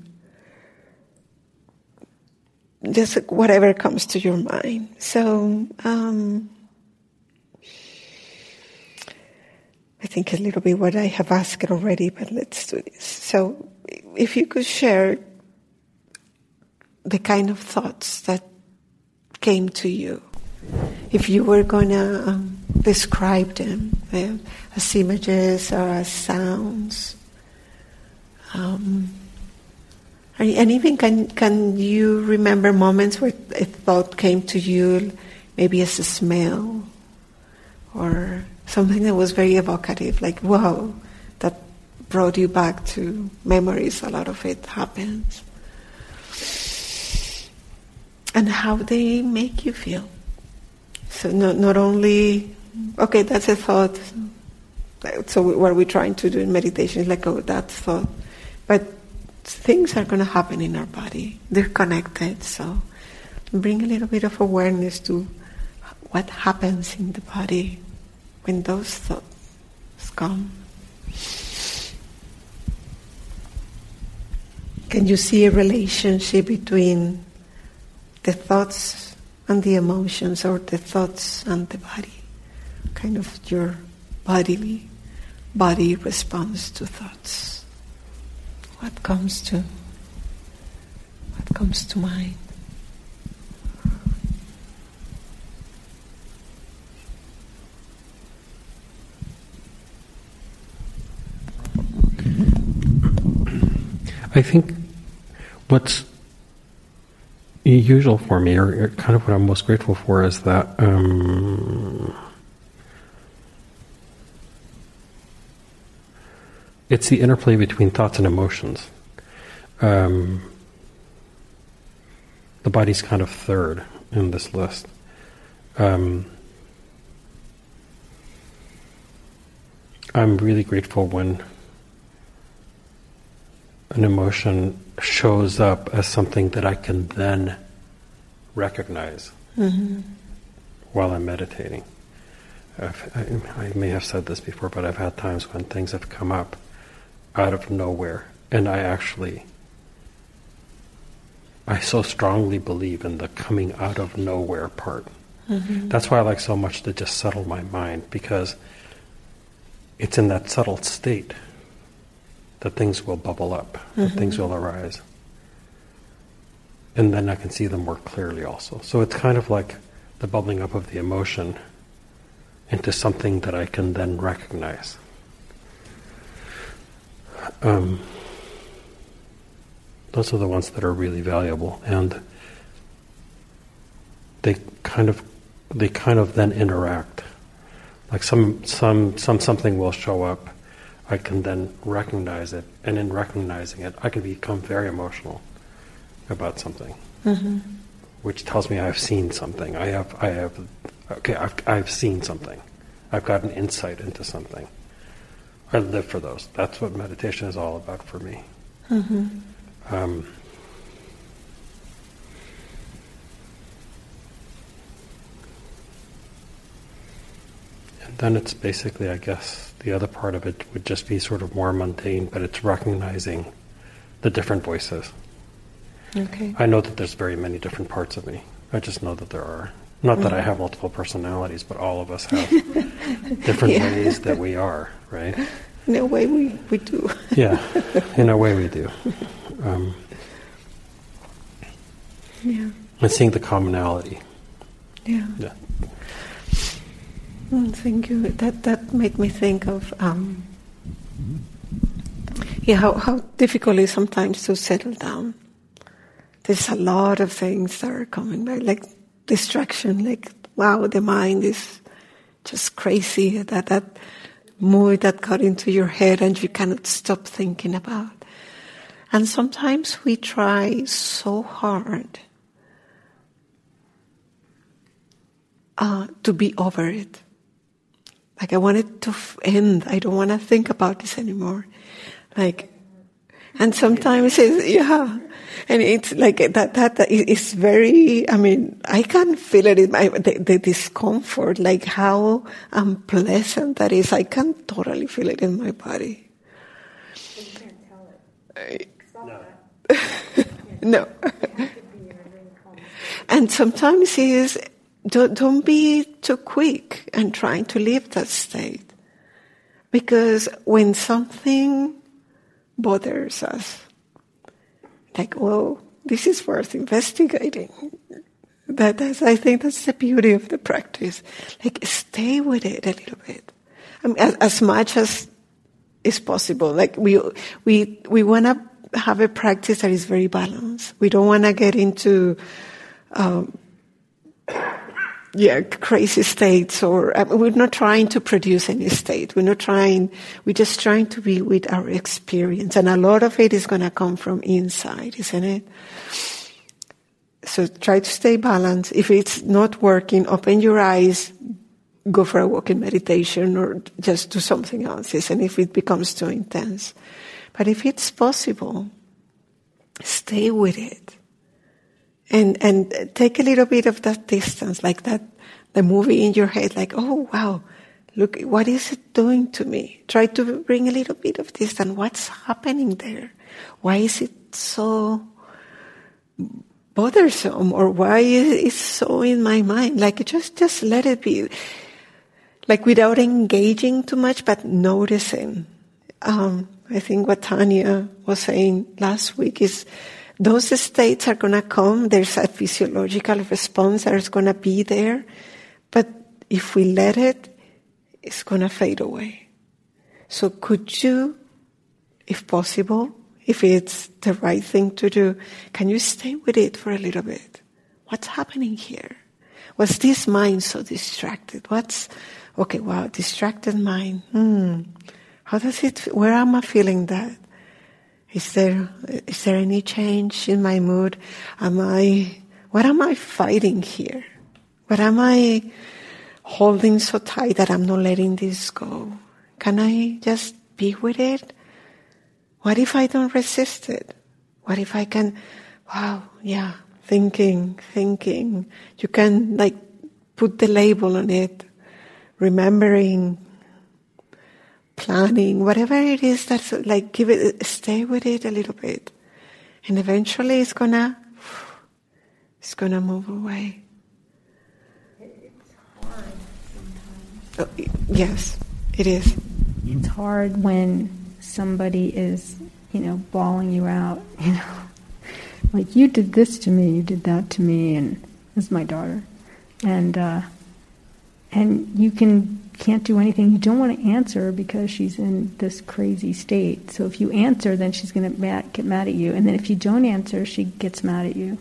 just whatever comes to your mind. So. Um, I think a little bit what I have asked already, but let's do this. So, if you could share the kind of thoughts that came to you, if you were going to um, describe them uh, as images or as sounds, um, and even can can you remember moments where a thought came to you, maybe as a smell, or something that was very evocative, like wow, that brought you back to memories. A lot of it happens. And how they make you feel. So not, not only, okay, that's a thought. So what we're trying to do in meditation is like, oh, that thought. But things are going to happen in our body. They're connected. So bring a little bit of awareness to what happens in the body when those thoughts come. Can you see a relationship between the thoughts and the emotions, or the thoughts and the body? Kind of your bodily body responds to thoughts. What comes to what comes to mind? I think what's usual for me, or kind of what I'm most grateful for, is that um, it's the interplay between thoughts and emotions. Um, the body's kind of third in this list. Um, I'm really grateful when an emotion shows up as something that I can then recognize mm-hmm. while I'm meditating. I, I, may have said this before, but I've had times when things have come up out of nowhere, and I actually, I so strongly believe in the coming out of nowhere part. Mm-hmm. That's why I like so much to just settle my mind because it's in that settled state that things will bubble up, mm-hmm. that things will arise. And then I can see them more clearly also. So it's kind of like the bubbling up of the emotion into something that I can then recognize. Um, those are the ones that are really valuable, and they kind of they kind of then interact. Like some some some something will show up, I can then recognize it, and in recognizing it, I can become very emotional about something, mm-hmm. which tells me I've seen something. I have, I have, okay, I've, I've seen something. I've got an insight into something. I live for those. That's what meditation is all about for me. Mm-hmm. Um, and then it's basically, I guess, the other part of it would just be sort of more mundane, but it's recognizing the different voices. Okay. I know that there's very many different parts of me. I just know that there are. Not that I mm-hmm. have multiple personalities, but all of us have different yeah. ways that we are, right? In a way, we, we do. yeah, in a way, we do. Um, yeah. And seeing the commonality. Yeah. Yeah. Thank you. That that made me think of um, yeah how, how difficult it is sometimes to settle down. There's a lot of things that are coming back, like distraction, like wow, the mind is just crazy. That that mood that got into your head and you cannot stop thinking about. And sometimes we try so hard uh, to be over it. Like I want it to end. I don't want to think about this anymore. Like, and sometimes it's, yeah, and it's like that, that, that is very, I mean, I can feel it in my, the, the discomfort, like how unpleasant that is. I can totally feel it in my body. You can't tell it. no. and sometimes it is don't, don't be too quick and trying to leave that state. Because when something bothers us, like, well, this is worth investigating. That, that's, I think that's the beauty of the practice. Like, stay with it a little bit. I mean, as, as much as is possible. Like, we, we, we want to have a practice that is very balanced. We don't want to get into, um, yeah, crazy states or uh, we're not trying to produce any state. We're not trying, we're just trying to be with our experience. And a lot of it is going to come from inside, isn't it? So try to stay balanced. If it's not working, open your eyes, go for a walk in meditation or just do something else, isn't If it becomes too intense. But if it's possible, stay with it and and take a little bit of that distance, like that the movie in your head, like oh wow, look what is it doing to me? Try to bring a little bit of distance. What's happening there? Why is it so bothersome, or why is it so in my mind? Like just just let it be, like without engaging too much, but noticing. Um, I think what Tanya was saying last week is those states are going to come. There's a physiological response that is going to be there. But if we let it, it's going to fade away. So could you, if possible, if it's the right thing to do, can you stay with it for a little bit? What's happening here? Was this mind so distracted? What's, okay, wow, distracted mind. Hmm. How does it, where am I feeling that? Is there, is there any change in my mood? Am I, what am I fighting here? What am I holding so tight that I'm not letting this go? Can I just be with it? What if I don't resist it? What if I can, wow, yeah, thinking, thinking. You can like put the label on it, remembering, planning, whatever it is that's like, give it, stay with it a little bit. And eventually it's gonna, it's gonna move away. It's hard sometimes. Oh, yes, it is. It's hard when somebody is, you know, bawling you out, you know. Like, you did this to me, you did that to me, and this is my daughter. And, uh, and you can can't do anything. You don't want to answer because she's in this crazy state. So if you answer, then she's going to get mad at you. And then if you don't answer, she gets mad at you.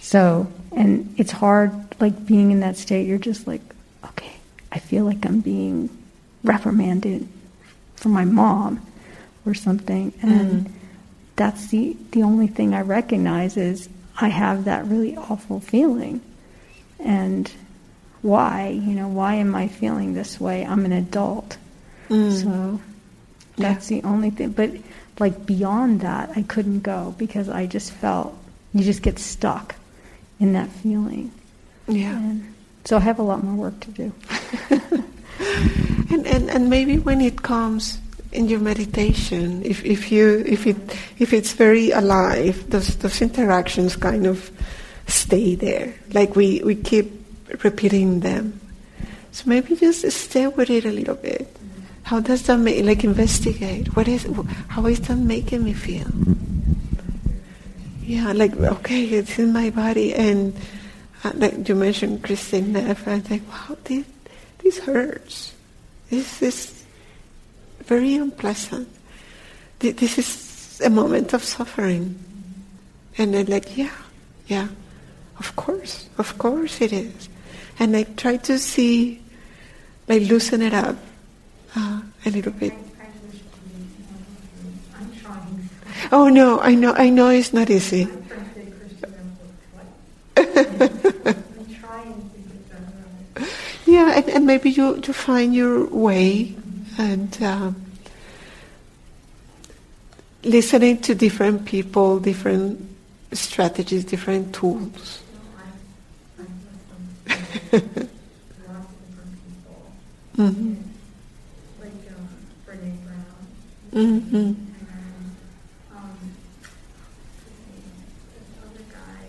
So, and it's hard, like being in that state, you're just like, okay, I feel like I'm being reprimanded from my mom or something. And mm. that's the, the only thing I recognize is I have that really awful feeling. And why, you know, why am I feeling this way? I'm an adult. Mm. So that's yeah. the only thing. But like beyond that, I couldn't go because I just felt, you just get stuck in that feeling. Yeah. And so I have a lot more work to do. and, and, and maybe when it comes in your meditation, if, if you if it if it's very alive, those those interactions kind of stay there. Like we, we keep repeating them. So maybe just stay with it a little bit. How does that make, like investigate? What is, how is that making me feel? Yeah, like, okay, it's in my body and uh, like you mentioned Kristin Neff, I think, wow, this, this hurts. This is very unpleasant. This is a moment of suffering. And I'm like, yeah, yeah, of course, of course it is. And I try to see, like, loosen it up uh, a little bit. Oh no, I know, I know it's not easy. yeah, and, and, maybe you, you find your way and um, listening to different people, different strategies, different tools. Mm-hmm. Like um, Brene Brown. Mm-hmm. And um, this other guy,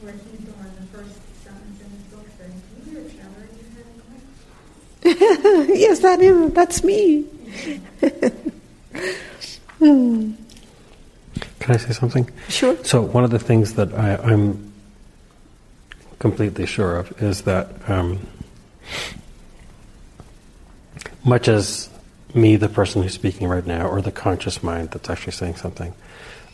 where he's the one, the first sentence in his book says, "You are Trevor, you had yes, that is, that's me. hmm. Can I say something? Sure. So one of the things that I, am completely sure of is that um, much as me, the person who's speaking right now, or the conscious mind that's actually saying something,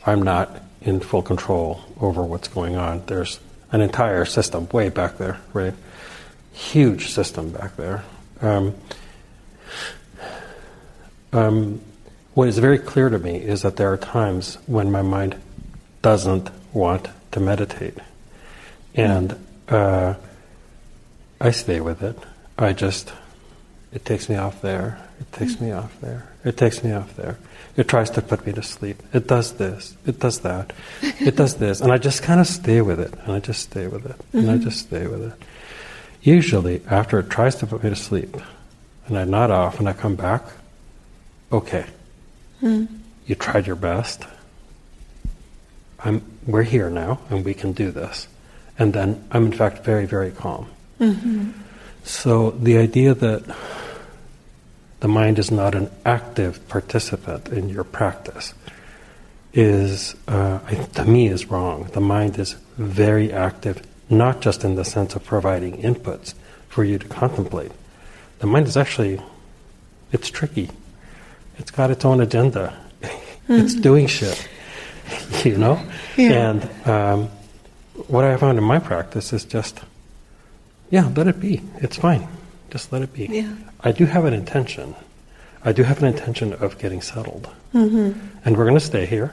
I'm not in full control over what's going on. There's an entire system way back there, right? Huge system back there. Um, um, what is very clear to me is that there are times when my mind doesn't want to meditate. And uh, I stay with it. I just, it takes me off there. It takes me off there. It takes me off there. It tries to put me to sleep. It does this. It does that. It does this. And I just kind of stay with it. And I just stay with it. And I just stay with it. Usually, after it tries to put me to sleep, and I nod off and I come back, okay, Mm. You tried your best. I'm, we're here now, and we can do this. And then I'm, in fact, very, very calm. Mm-hmm. So the idea that the mind is not an active participant in your practice is, uh, to me, is wrong. The mind is very active, not just in the sense of providing inputs for you to contemplate. The mind is actually, it's tricky it's got its own agenda. Mm-hmm. it's doing shit, you know? Yeah. And um, what I found in my practice is just, yeah, let it be. It's fine. Just let it be. Yeah. I do have an intention. I do have an intention of getting settled. Mm-hmm. And we're going to stay here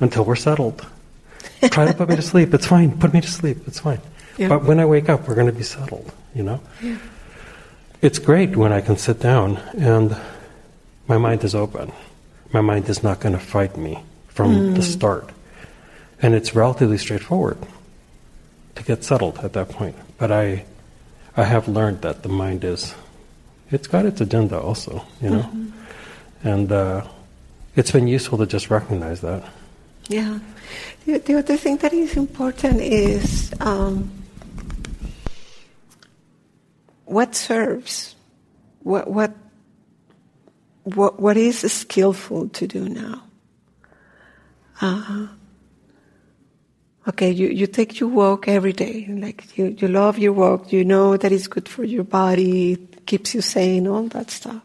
until we're settled. Try to put me to sleep. It's fine. Put me to sleep. It's fine. Yeah. But when I wake up, we're going to be settled, you know? Yeah. It's great when I can sit down and my mind is open. My mind is not going to fight me from mm. the start. And it's relatively straightforward to get settled at that point. But I, I have learned that the mind is, it's got its agenda also, you know? Mm-hmm. And uh, it's been useful to just recognize that. Yeah. The, the other thing that is important is um, what serves, what, what what, what is skillful to do now? Uh, okay, you, you take your walk every day. Like you, you love your walk. You know that it's good for your body. It keeps you sane, all that stuff.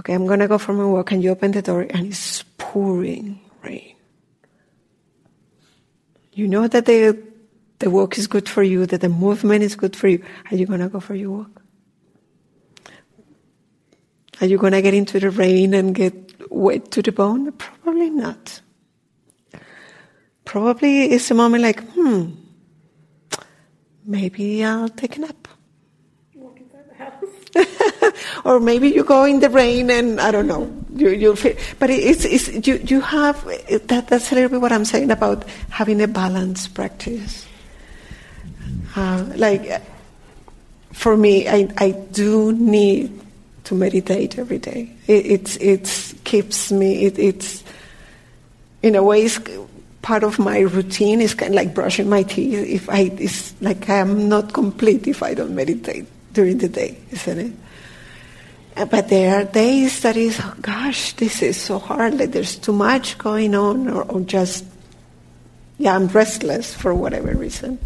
Okay, I'm gonna go for my walk and you open the door and it's pouring rain. You know that the, the walk is good for you, that the movement is good for you. Are you gonna go for your walk? Are you going to get into the rain and get wet to the bone? Probably not. Probably it's a moment like, hmm, maybe I'll take a nap. Walk inside the house. or maybe you go in the rain and I don't know. You you feel, but it's it's you you have that. That's a little bit what I'm saying about having a balanced practice. Uh, like for me, I I do need to meditate every day. It it's, it's keeps me. It, it's in a way it's part of my routine. is kind of like brushing my teeth. If I it's like I am not complete if I don't meditate during the day, isn't it? Uh, but there are days that is, oh gosh, this is so hard. Like there's too much going on, or, or just, yeah, I'm restless for whatever reason.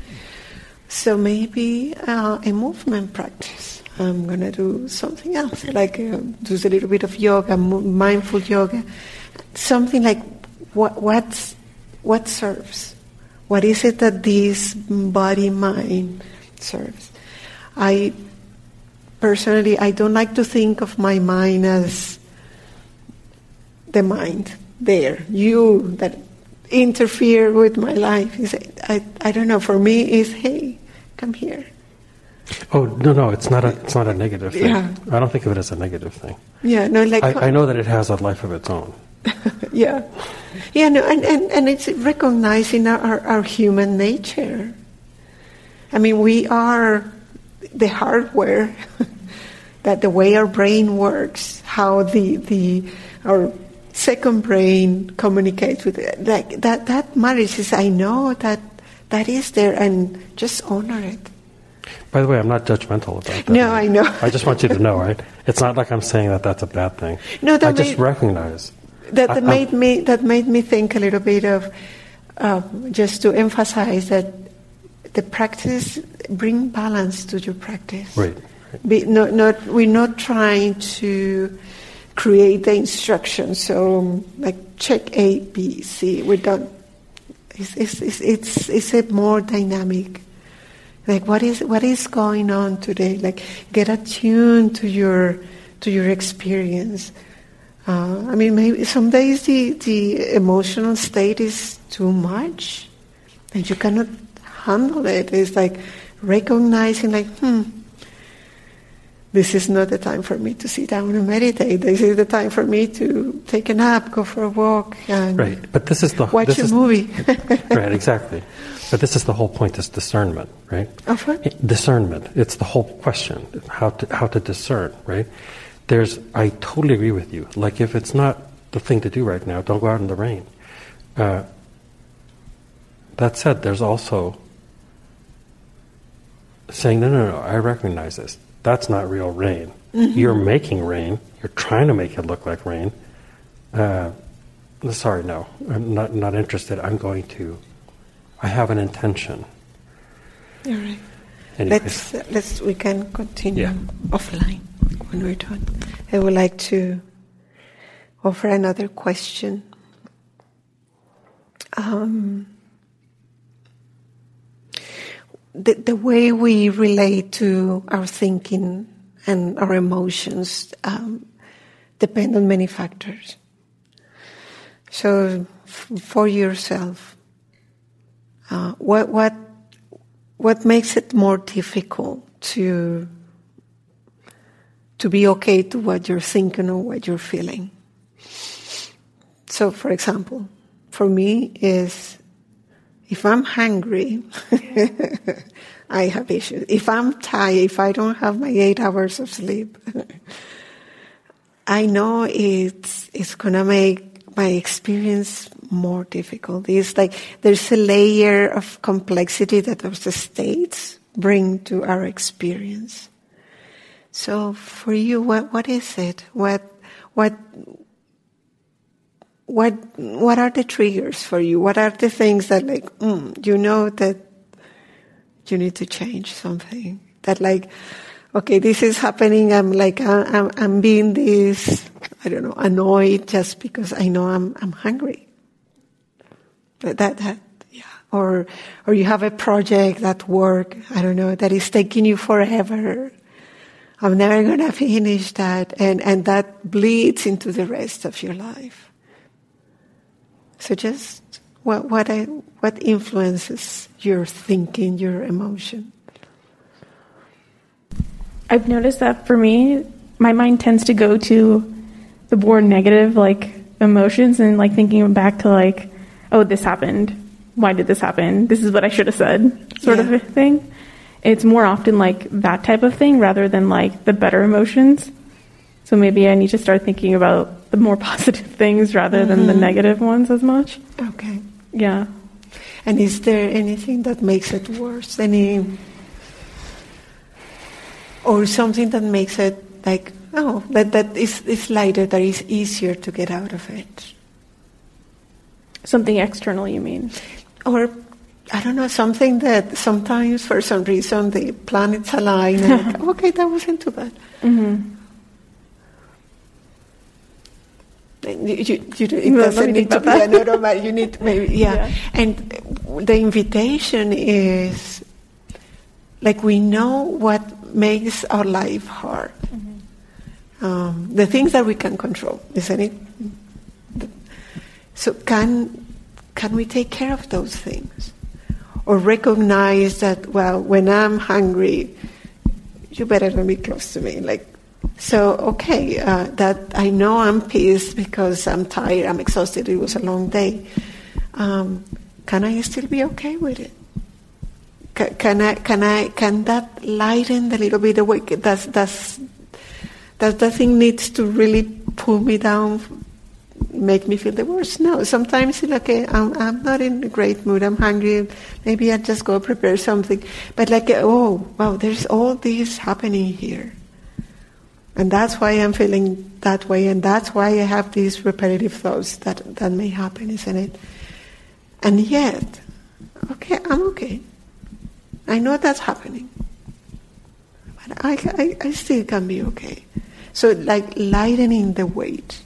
So maybe uh, a movement practice. I'm gonna do something else, like uh, do a little bit of yoga, mindful yoga, something like what what's what serves. What is it that this body mind serves? I personally I don't like to think of my mind as the mind there, you that interfere with my life. Is I I don't know. For me, is hey, come here. Oh no, no, it's not a it's not a negative thing. Yeah. I don't think of it as a negative thing. Yeah, no, like I, I know that it has a life of its own. yeah, yeah, no, and, and, and it's recognizing our, our, our human nature. I mean, we are the hardware that the way our brain works, how the the our second brain communicates with it. Like that that matters. Is I know that that is there, and just honor it. By the way, I'm not judgmental about that. No, I know. I just want you to know, right? It's not like I'm saying that that's a bad thing. No, that I just recognize. That, that made me that made me think a little bit of um, just to emphasize that the practice bring balance to your practice. Right. Be, not, not, we're not trying to create the instructions. So, um, like check A, B, C. We don't. It's, it's, it's, it's, it's a more dynamic. Like what is what is going on today? Like get attuned to your to your experience. Uh, I mean, maybe some days the, the emotional state is too much, and you cannot handle it. It's like recognizing, like, hmm, this is not the time for me to sit down and meditate. This is the time for me to take a nap, go for a walk, and Right, but this is the watch this a is, movie. right, exactly. But this is the whole point: is discernment, right? Of what? Discernment. It's the whole question: how to how to discern, right? There's, I totally agree with you. Like, if it's not the thing to do right now, don't go out in the rain. Uh, that said, there's also saying, no, no, no, I recognize this. That's not real rain. You're making rain. You're trying to make it look like rain. Uh, sorry, no, I'm not not interested. I'm going to. I have an intention. All right. Anyway. Let's let's we can continue Yeah. offline when we're done. I would like to offer another question. Um, the the way we relate to our thinking and our emotions um, depend on many factors. So, f- for yourself, uh, what what what makes it more difficult to to be okay to what you're thinking or what you're feeling? So, for example, for me is if I'm hungry, I have issues. If I'm tired, if I don't have my eight hours of sleep, I know it's it's gonna make my experience more difficult. It's like there's a layer of complexity that those states bring to our experience. So for you, what what is it? What what what what are the triggers for you? What are the things that like mm, you know that you need to change something? That like, okay, this is happening. I'm like I'm I'm being this I don't know annoyed just because I know I'm I'm hungry. That, that yeah. Or or you have a project at work. I don't know that is taking you forever. I'm never gonna finish that, and and that bleeds into the rest of your life. So just what what I, what influences your thinking, your emotion? I've noticed that for me, my mind tends to go to the more negative, like emotions, and like thinking back to like, oh, this happened. Why did this happen? This is what I should have said, sort of Yeah. a thing. It's more often like that type of thing rather than like the better emotions. So maybe I need to start thinking about the more positive things rather than the mm-hmm. negative ones as much. Okay. Yeah. And is there anything that makes it worse? Any or something that makes it like oh that that is is lighter, that is easier to get out of it? Something external, you mean? Or I don't know, something that sometimes for some reason the planets align and okay, that wasn't too bad. Mm-hmm. You, you, you, it Well, doesn't need to be an that. automatic. You need maybe yeah. Yeah. And the invitation is like we know what makes our life hard. Um, the things that we can control, isn't it? So can can we take care of those things, or recognize that well, when I'm hungry, you better not be close to me. Like, so okay, uh, that I know I'm pissed because I'm tired, I'm exhausted. It was a long day. Um, can I still be okay with it? Ca- Can I? Can I? Can that lighten a little bit the weight? Does does that thing needs to really pull me down, make me feel the worst? No. Sometimes it's like okay, I'm I'm not in a great mood. I'm hungry. Maybe I'll just go prepare something. But like oh wow, there's all this happening here. And that's why I'm feeling that way, and that's why I have these repetitive thoughts that, that may happen, isn't it? And yet, okay, I'm okay. I know that's happening. But I, I, I still can be okay. So, like lightening the weight.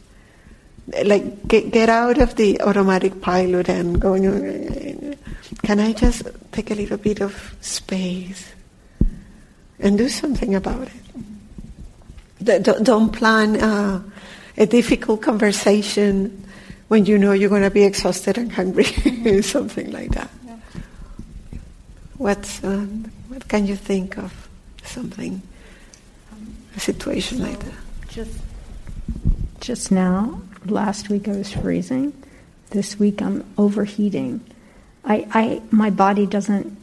Like, get, get out of the automatic pilot and going, can I just take a little bit of space and do something about it? Don't- plan uh, a difficult conversation when you know you're going to be exhausted and hungry, something like that. What's, um, what can you think of something, a situation like that? Just, just now, last week I was freezing. This week I'm overheating. I, I my body doesn't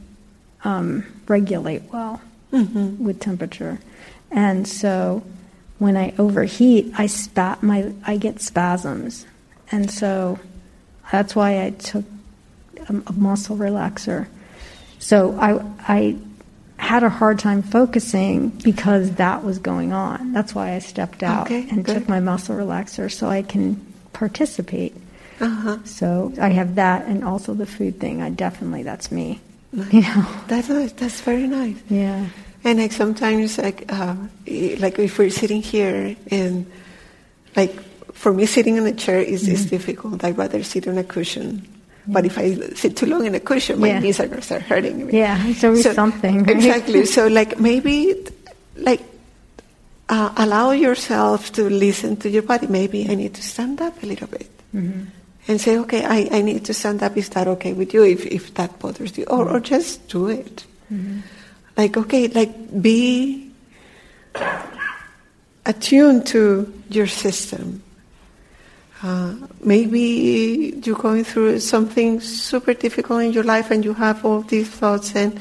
um, regulate well with temperature, and so when I overheat, I spat my I get spasms, and so that's why I took a, a muscle relaxer. So I I had a hard time focusing because that was going on. That's why I stepped out Okay, and good. took my muscle relaxer so I can participate. Uh-huh. So I have that and also the food thing. I definitely that's me. You know. That's nice. That's very nice. Yeah. And like sometimes, like uh, like if we're sitting here and like for me, sitting in a chair is, is difficult. I'd rather sit on a cushion. But if I sit too long in a cushion, my Yeah. knees are going to start hurting me. Yeah, it's always something, right? Exactly. So like maybe like uh, allow yourself to listen to your body. Maybe I need to stand up a little bit. Mm-hmm. And say, okay, I, I need to stand up. Is that okay with you if, if that bothers you? Or, or mm-hmm. just do it. Mm-hmm. Like, okay, like be attuned to your system. Uh, maybe you're going through something super difficult in your life and you have all these thoughts and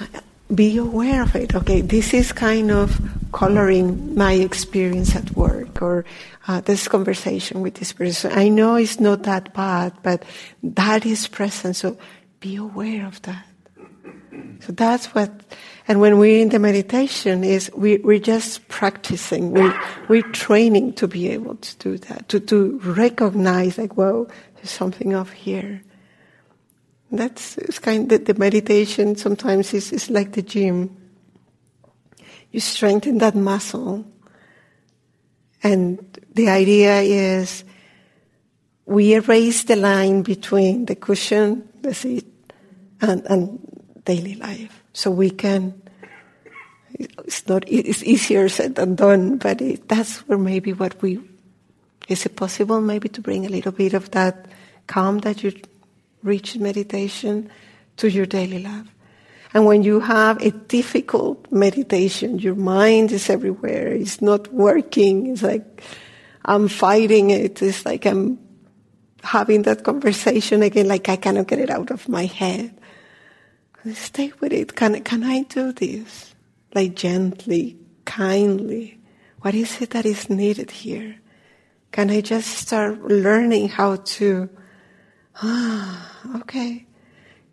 uh, be aware of it. Okay, this is kind of coloring my experience at work or uh, this conversation with this person. I know it's not that bad, but that is present. So be aware of that. So that's what, and when we're in the meditation, is we, we're just practicing. We're, we're training to be able to do that, to, to recognize, like, whoa, there's something off here. That's it's kind of the meditation sometimes is, is like the gym. You strengthen that muscle. And the idea is we erase the line between the cushion, the seat, and, and daily life. So we can, it's not, it's easier said than done, but it, that's where maybe what we, is it possible maybe to bring a little bit of that calm that you reach in meditation to your daily life? And when you have a difficult meditation, your mind is everywhere, it's not working, it's like I'm fighting it, it's like I'm having that conversation again, like I cannot get it out of my head. Stay with it. Can, can I do this? Like gently, kindly. What is it that is needed here? Can I just start learning how to, ah, okay.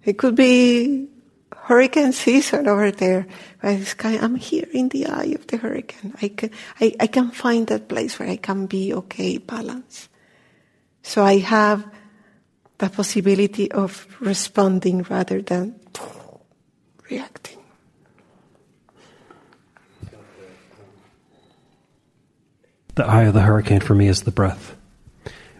It could be hurricane season over there. I'm here in the eye of the hurricane. I can, I, I can find that place where I can be okay, balanced. So I have the possibility of responding rather than reacting. The eye of the hurricane for me is the breath.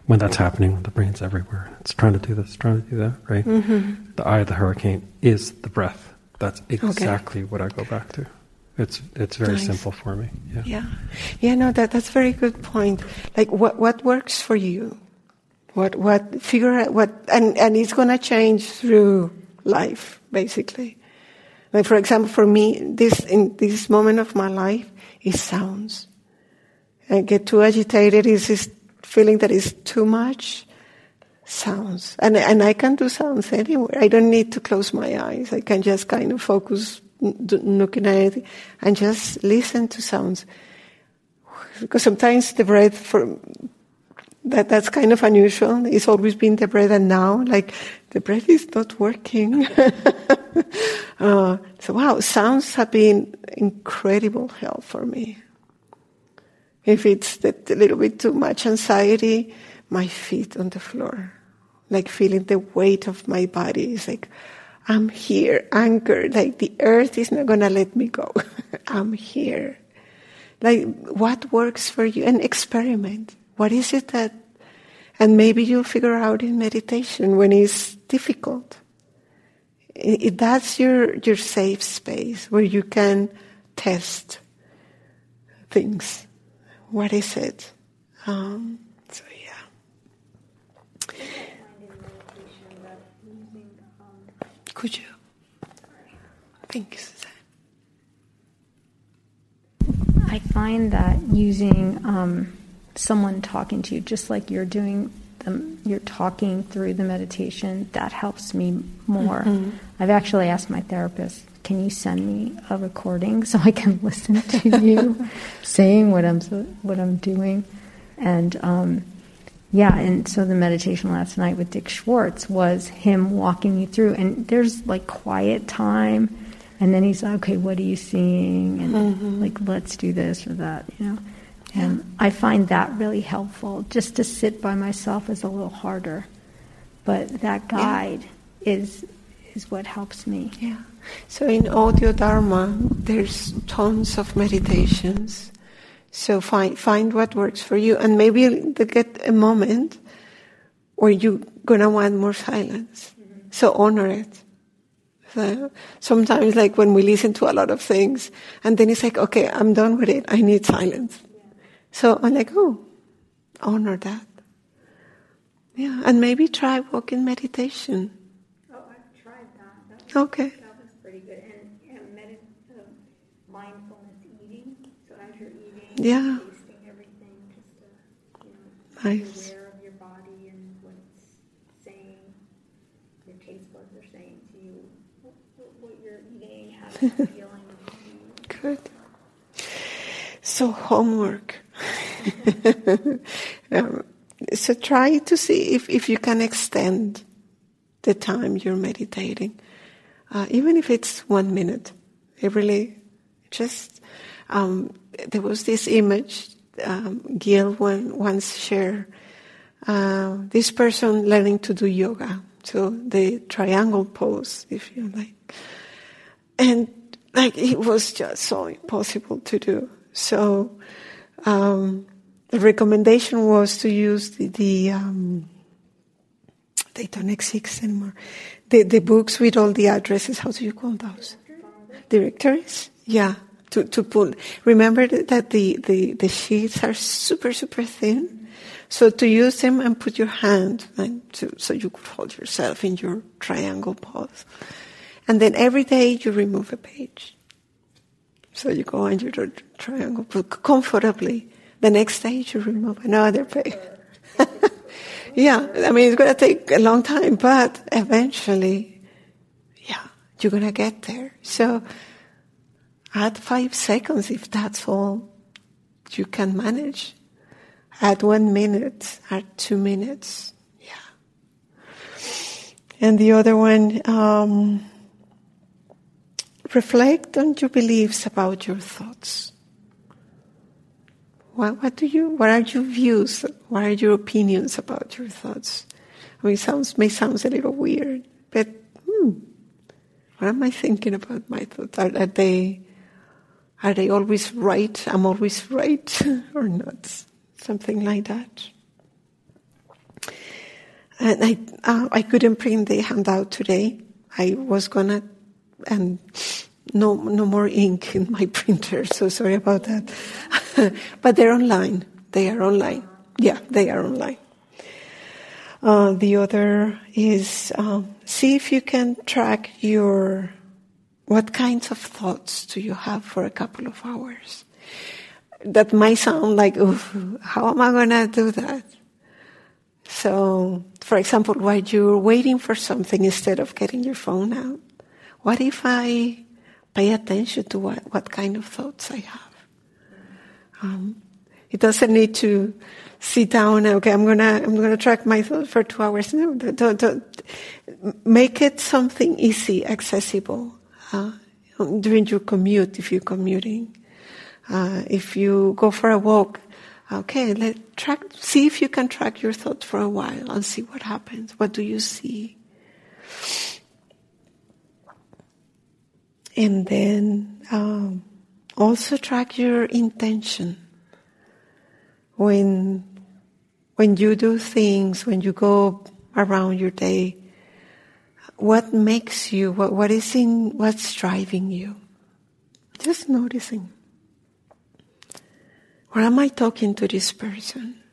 When that's happening, when the brain's everywhere, it's trying to do this, trying to do that, right? Mm-hmm. The eye of the hurricane is the breath. That's exactly okay. what I go back to. It's it's very nice. simple for me. Yeah. Yeah. Yeah. No, that that's very good point. Like, what what works for you? What what figure out what and and it's gonna change through life, basically. Like for example, for me, this in this moment of my life is sounds. I get too agitated. Is this feeling that is too much? Sounds, and and I can do sounds anywhere. I don't need to close my eyes. I can just kind of focus, looking at it, and just listen to sounds. Because sometimes the breath for that that's kind of unusual. It's always been the breath, and now like the breath is not working. uh, so wow, sounds have been incredible help for me. If it's that a little bit too much anxiety, my feet on the floor, like feeling the weight of my body. It's like I'm here, anchored. Like the earth is not gonna let me go. I'm here. Like what works for you, and experiment what is it that, and maybe you'll figure out in meditation when it's difficult. It, that's your, your safe space where you can test things. What is it? Um, so yeah. Could you? Thank you, Suzanne. I find that using um, someone talking to you, just like you're doing the, you're talking through the meditation, that helps me more. Mm-hmm. I've actually asked my therapist, can you send me a recording so I can listen to you saying what I'm what I'm doing? And um, yeah, and so the meditation last night with Dick Schwartz was him walking you through, and there's like quiet time, and then he's like, okay, what are you seeing? And mm-hmm. like, let's do this or that, you know. And I find that really helpful. Just to sit by myself is a little harder, but that guide yeah. is is what helps me. Yeah. So in Audio Dharma, there's tons of meditations. So find find what works for you, and maybe get a moment where you're gonna want more silence. Mm-hmm. So honor it. So sometimes, like when we listen to a lot of things, and then it's like, okay, I'm done with it. I need silence. So I'm like, oh, honor that. Yeah, and maybe try walking meditation. Oh, I've tried that. that okay. That was pretty good. And, and medit- uh, mindfulness eating. So as you're eating, yeah. tasting everything, just to, you know, nice. be aware of your body and what it's saying. Your taste buds are saying to you what, what you're eating, how you're feeling. Good. So homework. um, so try to see if, if you can extend the time you're meditating, uh, even if it's one minute. It really just um, there was this image um, Gil one, once shared. Uh, this person learning to do yoga, so the triangle pose, if you like, and like it was just so impossible to do. So um, the recommendation was to use the, the um, they don't exist anymore. The, the books with all the addresses, how do you call those? Directories? Yeah. To, to pull. Remember that the, the, the sheets are super, super thin. So to use them and put your hand and to, so you could hold yourself in your triangle pose. And then every day you remove a page. So you go on your triangle comfortably. The next stage, you remove another page. yeah, I mean, it's going to take a long time, but eventually, yeah, you're going to get there. So add five seconds if that's all you can manage. Add one minute, add two minutes. Yeah. And the other one, um, reflect on your beliefs about your thoughts. What, what do you, what are your views? What are your opinions about your thoughts? I mean, it sounds may sounds a little weird, but hmm, what am I thinking about my thoughts? Are, are they are they always right? I'm always right, or not? Something like that. And I uh, I couldn't print the handout today. I was gonna, and no no more ink in my printer. So sorry about that. but they're online. They are online. Yeah, they are online. Uh, the other is um, see if you can track your what kinds of thoughts do you have for a couple of hours. That might sound like, how am I going to do that? So, for example, while you're waiting for something instead of getting your phone out, what if I pay attention to what, what kind of thoughts I have? Um, it doesn't need to sit down. Okay, I'm gonna I'm gonna track my thoughts for two hours. No, don't, don't, make it something easy, accessible uh, during your commute if you're commuting. Uh, if you go for a walk, okay, let track. See if you can track your thoughts for a while and see what happens. What do you see? And then um, also track your intention when when you do things, when you go around your day, what makes you, what, what is in, what's driving you? Just noticing. Or am I talking to this person?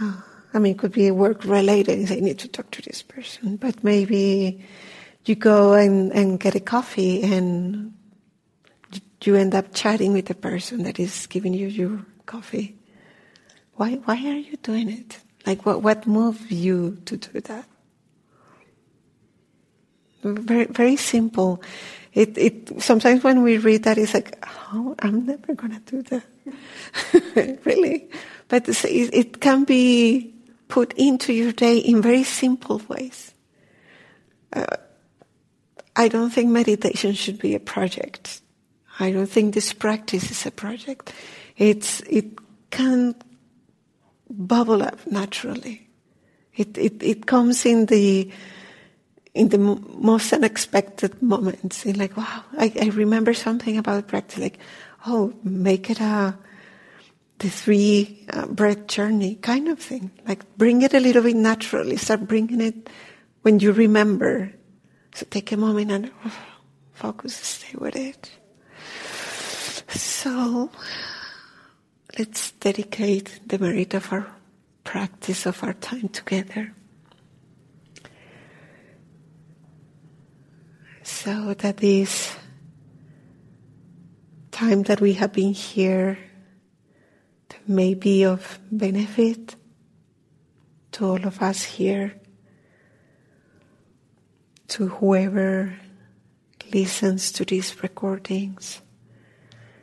Uh, I mean, it could be work related. I need to talk to this person, but maybe you go and, and get a coffee and you end up chatting with the person that is giving you your coffee. Why, why are you doing it? Like, what, what moved you to do that? Very, very simple. It, it, sometimes when we read that, it's like, oh, I'm never going to do that. really? But it, it can be put into your day in very simple ways. Uh, I don't think meditation should be a project. I don't think this practice is a project. It's, it can bubble up naturally. It, it, it comes in the, in the most unexpected moments. In like, wow, I, I remember something about practice, like, oh, make it a, the three uh, breath journey kind of thing. Like, bring it a little bit naturally. Start bringing it when you remember. So take a moment and focus, stay with it. So, let's dedicate the merit of our practice of our time together. So that this time that we have been here may be of benefit to all of us here, to whoever listens to these recordings,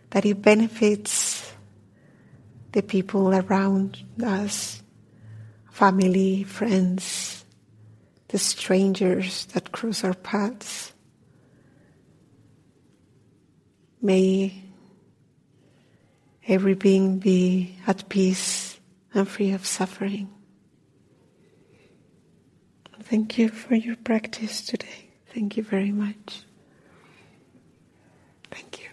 that it benefits the people around us, family, friends, the strangers that cross our paths. May every being be at peace and free of suffering. Thank you for your practice today. Thank you very much. Thank you.